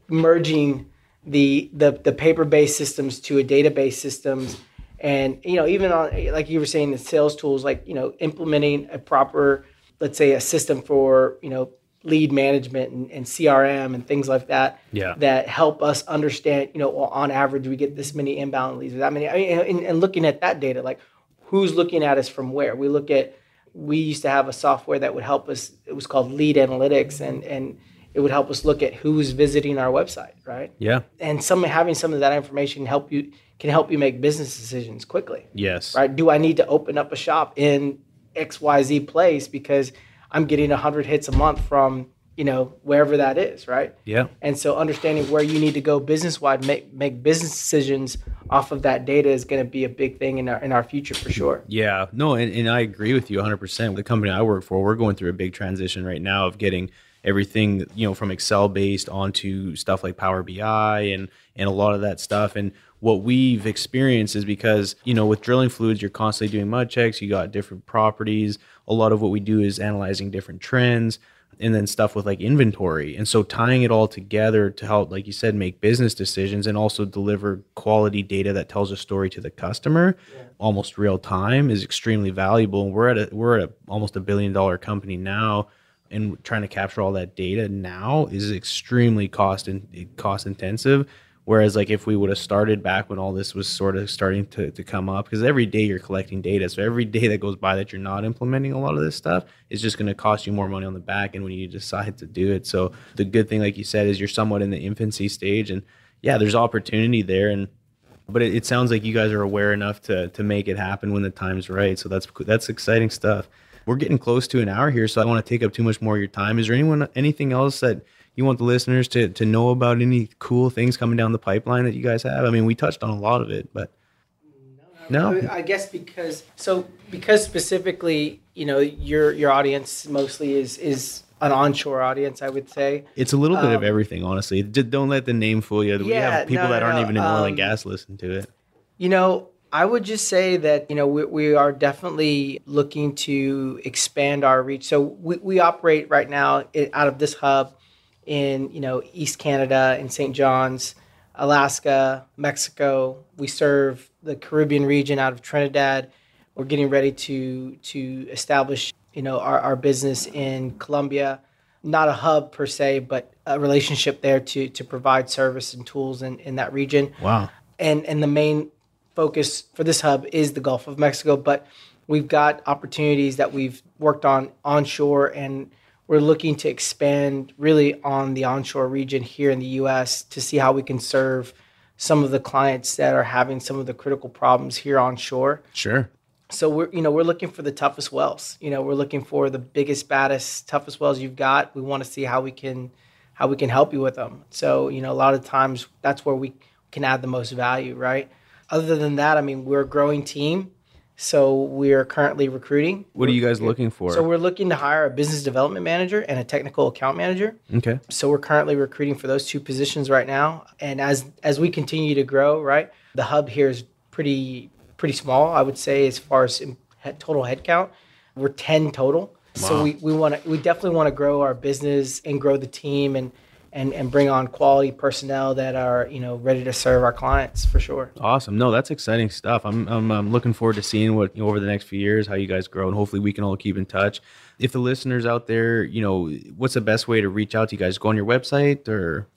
merging the the, the paper based systems to a database systems and you know even on like you were saying the sales tools like you know implementing a proper let's say a system for you know lead management and, and crm and things like that Yeah. that help us understand you know well, on average we get this many inbound leads or that many I mean, and, and looking at that data like who's looking at us from where we look at we used to have a software that would help us it was called lead analytics and and it would help us look at who's visiting our website right Yeah. and some having some of that information help you can help you make business decisions quickly Yes. right do i need to open up a shop in xyz place because i'm getting 100 hits a month from you know wherever that is right Yeah. and so understanding where you need to go business wide make make business decisions off of that data is going to be a big thing in our in our future for sure Yeah, no, and, and I agree with you 100%. The company I work for, we're going through a big transition right now of getting everything, you know, from Excel based onto stuff like Power BI and and a lot of that stuff. And what we've experienced is because, you know, with drilling fluids, you're constantly doing mud checks, you got different properties. A lot of what we do is analyzing different trends and then stuff with like inventory. And so tying it all together to help, like you said, make business decisions and also deliver quality data that tells a story to the customer almost real time is extremely valuable. And we're at a we're at a, almost a billion dollar company now. And trying to capture all that data now is extremely cost and cost intensive. Whereas like if we would have started back when all this was sort of starting to, to come up, because every day you're collecting data. So every day that goes by that you're not implementing a lot of this stuff is just going to cost you more money on the back end when you decide to do it. So the good thing, like you said, is you're somewhat in the infancy stage and yeah, there's opportunity there. And but it, it sounds like you guys are aware enough to to make it happen when the time's right. So that's that's exciting stuff. We're getting close to an hour here, so I don't want to take up too much more of your time. Is there anyone anything else that you want the listeners to to know about any cool things coming down the pipeline that you guys have? I mean, we touched on a lot of it, but no, I guess because so because specifically, you know, your your audience mostly is is an onshore audience, I would say. it's a little bit of everything, honestly. D- don't let the name fool you. we Um, Yeah, have people no, that aren't even in oil and um, gas listen to it. You know, I would just say that, you know, we, we are definitely looking to expand our reach. So we, we operate right now out of this hub in, you know, East Canada in St. John's, Alaska, Mexico. We serve the Caribbean region out of Trinidad. We're getting ready to to establish, you know, our, our business in Colombia. Not a hub per se, but a relationship there to to provide service and tools in, in that region Wow. and and the main focus for this hub is the Gulf of Mexico. But we've got opportunities that we've worked on onshore, and we're looking to expand really on the onshore region here in the U.S. to see how we can serve some of the clients that are having some of the critical problems here onshore. Sure. So we're you know we're looking for the toughest wells. You know we're looking for the biggest, baddest, toughest wells you've got. We want to see how we can how we can help you with them. So you know a lot of times that's where we can add the most value, right? Other than that, I mean we're a growing team. So we are currently recruiting. What are you guys looking for? So we're looking to hire a business development manager and a technical account manager. okay. So we're currently recruiting for those two positions right now. And as as we continue to grow, right, the hub here is pretty pretty small. I would say as far as in total headcount, we're ten total. Wow. So we we want to we definitely want to grow our business and grow the team and and and bring on quality personnel that are you know ready to serve our clients for sure. Awesome. No, that's exciting stuff. I'm, I'm, I'm looking forward to seeing what you know, over the next few years how you guys grow, and hopefully we can all keep in touch. If the listeners out there, you know, what's the best way to reach out to you guys? Go on your website or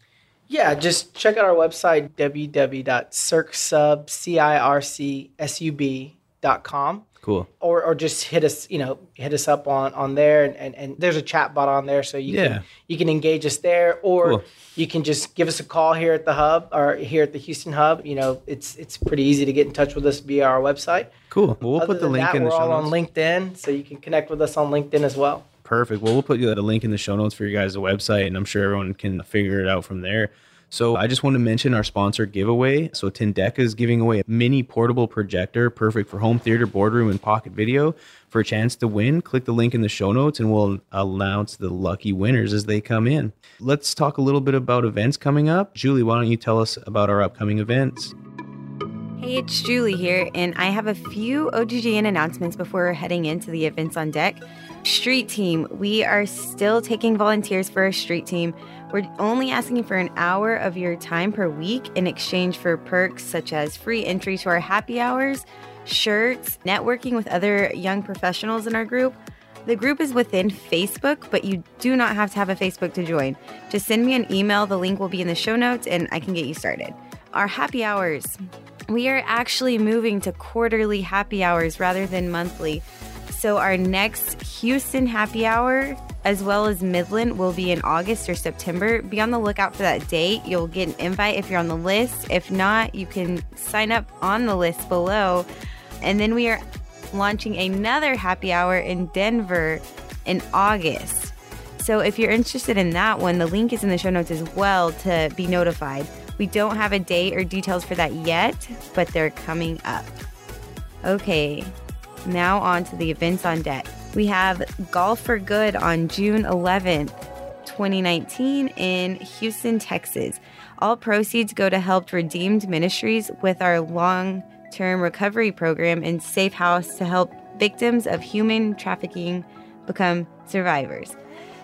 Yeah, just check out our website www.circsub.com. cool. or or just hit us you know hit us up on on there and, and, and there's a chat bot on there so you Yeah. can you can engage us there or Cool. you can just give us a call here at the hub or here at the Houston hub you know it's it's pretty easy to get in touch with us via our website Cool. Well, we'll Other put the link that, in the we're show all notes. on LinkedIn so you can connect with us on LinkedIn as well Perfect. Well, we'll put you the link in the show notes for you guys' website, and I'm sure everyone can figure it out from there. So I just want to mention our sponsor giveaway. So Tendeka is giving away a mini portable projector, perfect for home theater, boardroom, and pocket video. For a chance to win, click the link in the show notes, and we'll announce the lucky winners as they come in. Let's talk a little bit about events coming up. Julie, why don't you tell us about our upcoming events? Hey, it's Julie here, and I have a few OGGN announcements before we're heading into the events on deck. Street Team, we are still taking volunteers for our street team. We're only asking for an hour of your time per week in exchange for perks such as free entry to our happy hours, shirts, networking with other young professionals in our group. The group is within Facebook, but you do not have to have a Facebook to join. Just send me an email. The link will be in the show notes and I can get you started. Our happy hours. We are actually moving to quarterly happy hours rather than monthly. So, our next Houston happy hour, as well as Midland, will be in August or September. Be on the lookout for that date. You'll get an invite if you're on the list. If not, you can sign up on the list below. And then we are launching another happy hour in Denver in August. So if you're interested in that one, the link is in the show notes as well to be notified. We don't have a date or details for that yet, but they're coming up. Okay, now on to the events on deck. We have Golf for Good on June 11th, 2019 in Houston, Texas. All proceeds go to help Redeemed Ministries with our long term recovery program and Safe House to help victims of human trafficking become survivors.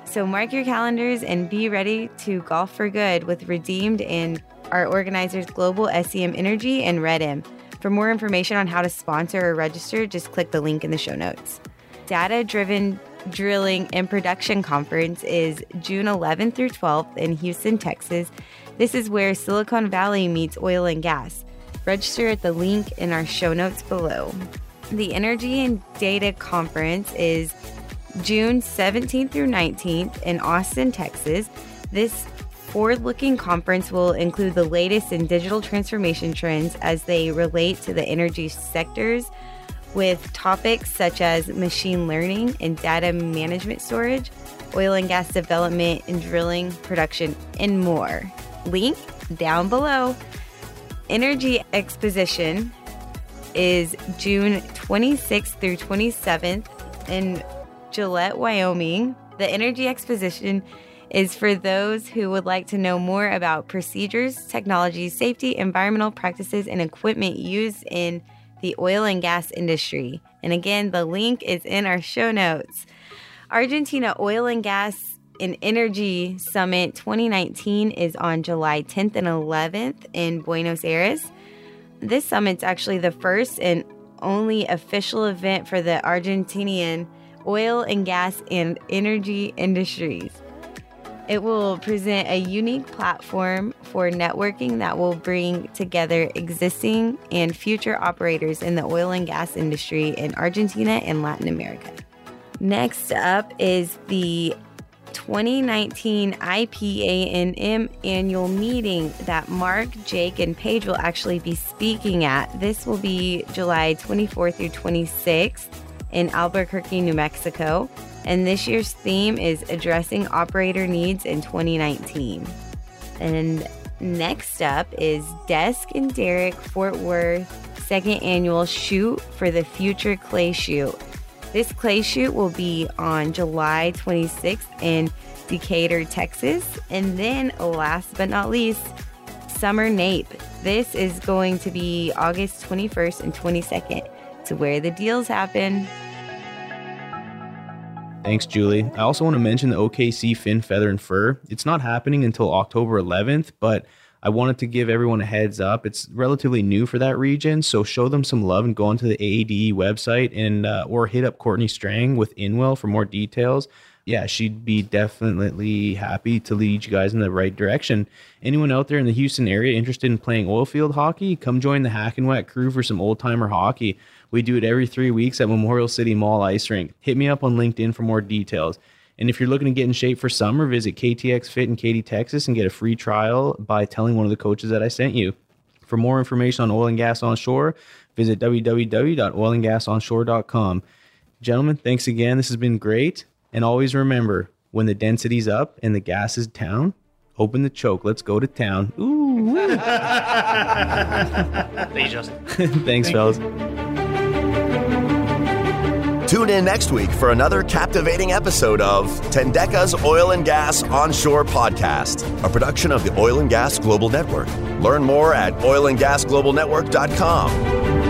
So mark your calendars and be ready to golf for good with Redeemed and our organizers Global SEM Energy and RedM. For more information on how to sponsor or register, just click the link in the show notes. Data Driven Drilling and Production Conference is June 11th through 12th in Houston, Texas. This is where Silicon Valley meets oil and gas. Register at the link in our show notes below. The Energy and Data Conference is June 17th through 19th in Austin, Texas. This forward looking conference will include the latest in digital transformation trends as they relate to the energy sectors with topics such as machine learning and data management storage, oil and gas development and drilling production, and more. Link down below. Energy Exposition is June 26th through 27th in Gillette, Wyoming. The Energy Exposition is for those who would like to know more about procedures, technologies, safety, environmental practices, and equipment used in the oil and gas industry. And again, the link is in our show notes. Argentina Oil and Gas and Energy Summit 2019 is on July 10th and 11th in Buenos Aires. This summit's actually the first and only official event for the Argentinian oil and gas and energy industries. It will present a unique platform for networking that will bring together existing and future operators in the oil and gas industry in Argentina and Latin America. Next up is the 2019 IPANM annual meeting that Mark, Jake, and Paige will actually be speaking at. This will be July 24th through 26th in Albuquerque, New Mexico. And this year's theme is addressing operator needs in 2019. And next up is Desk and Derrick Fort Worth second annual Shoot for the Future Clay Shoot. This clay shoot will be on July 26th in Decatur, Texas. And then, last but not least, Summer NAPE. This is going to be August 21st and 22nd to where the deals happen. Thanks, Julie. I also want to mention the OKC Fin Feather and Fur. It's not happening until October 11th, but I wanted to give everyone a heads up. It's relatively new for that region, so show them some love and go onto the AADE website and uh, or hit up Courtney Strang with Inwell for more details. Yeah, she'd be definitely happy to lead you guys in the right direction. Anyone out there in the Houston area interested in playing oil field hockey, come join the Hack and Whack crew for some old timer hockey. We do it every three weeks at Memorial City Mall Ice Rink. Hit me up on LinkedIn for more details. And if you're looking to get in shape for summer, visit KTX Fit in Katy, Texas, and get a free trial by telling one of the coaches that I sent you. For more information on oil and gas onshore, visit www.oilandgasonshore.com. Gentlemen, thanks again. This has been great. And always remember when the density's up and the gas is down, open the choke. Let's go to town. Ooh. Thank you, Justin. thanks, fellas. Tune in next week for another captivating episode of Tendeka's Oil and Gas Onshore Podcast, a production of the Oil and Gas Global Network. Learn more at oilandgasglobalnetwork.com.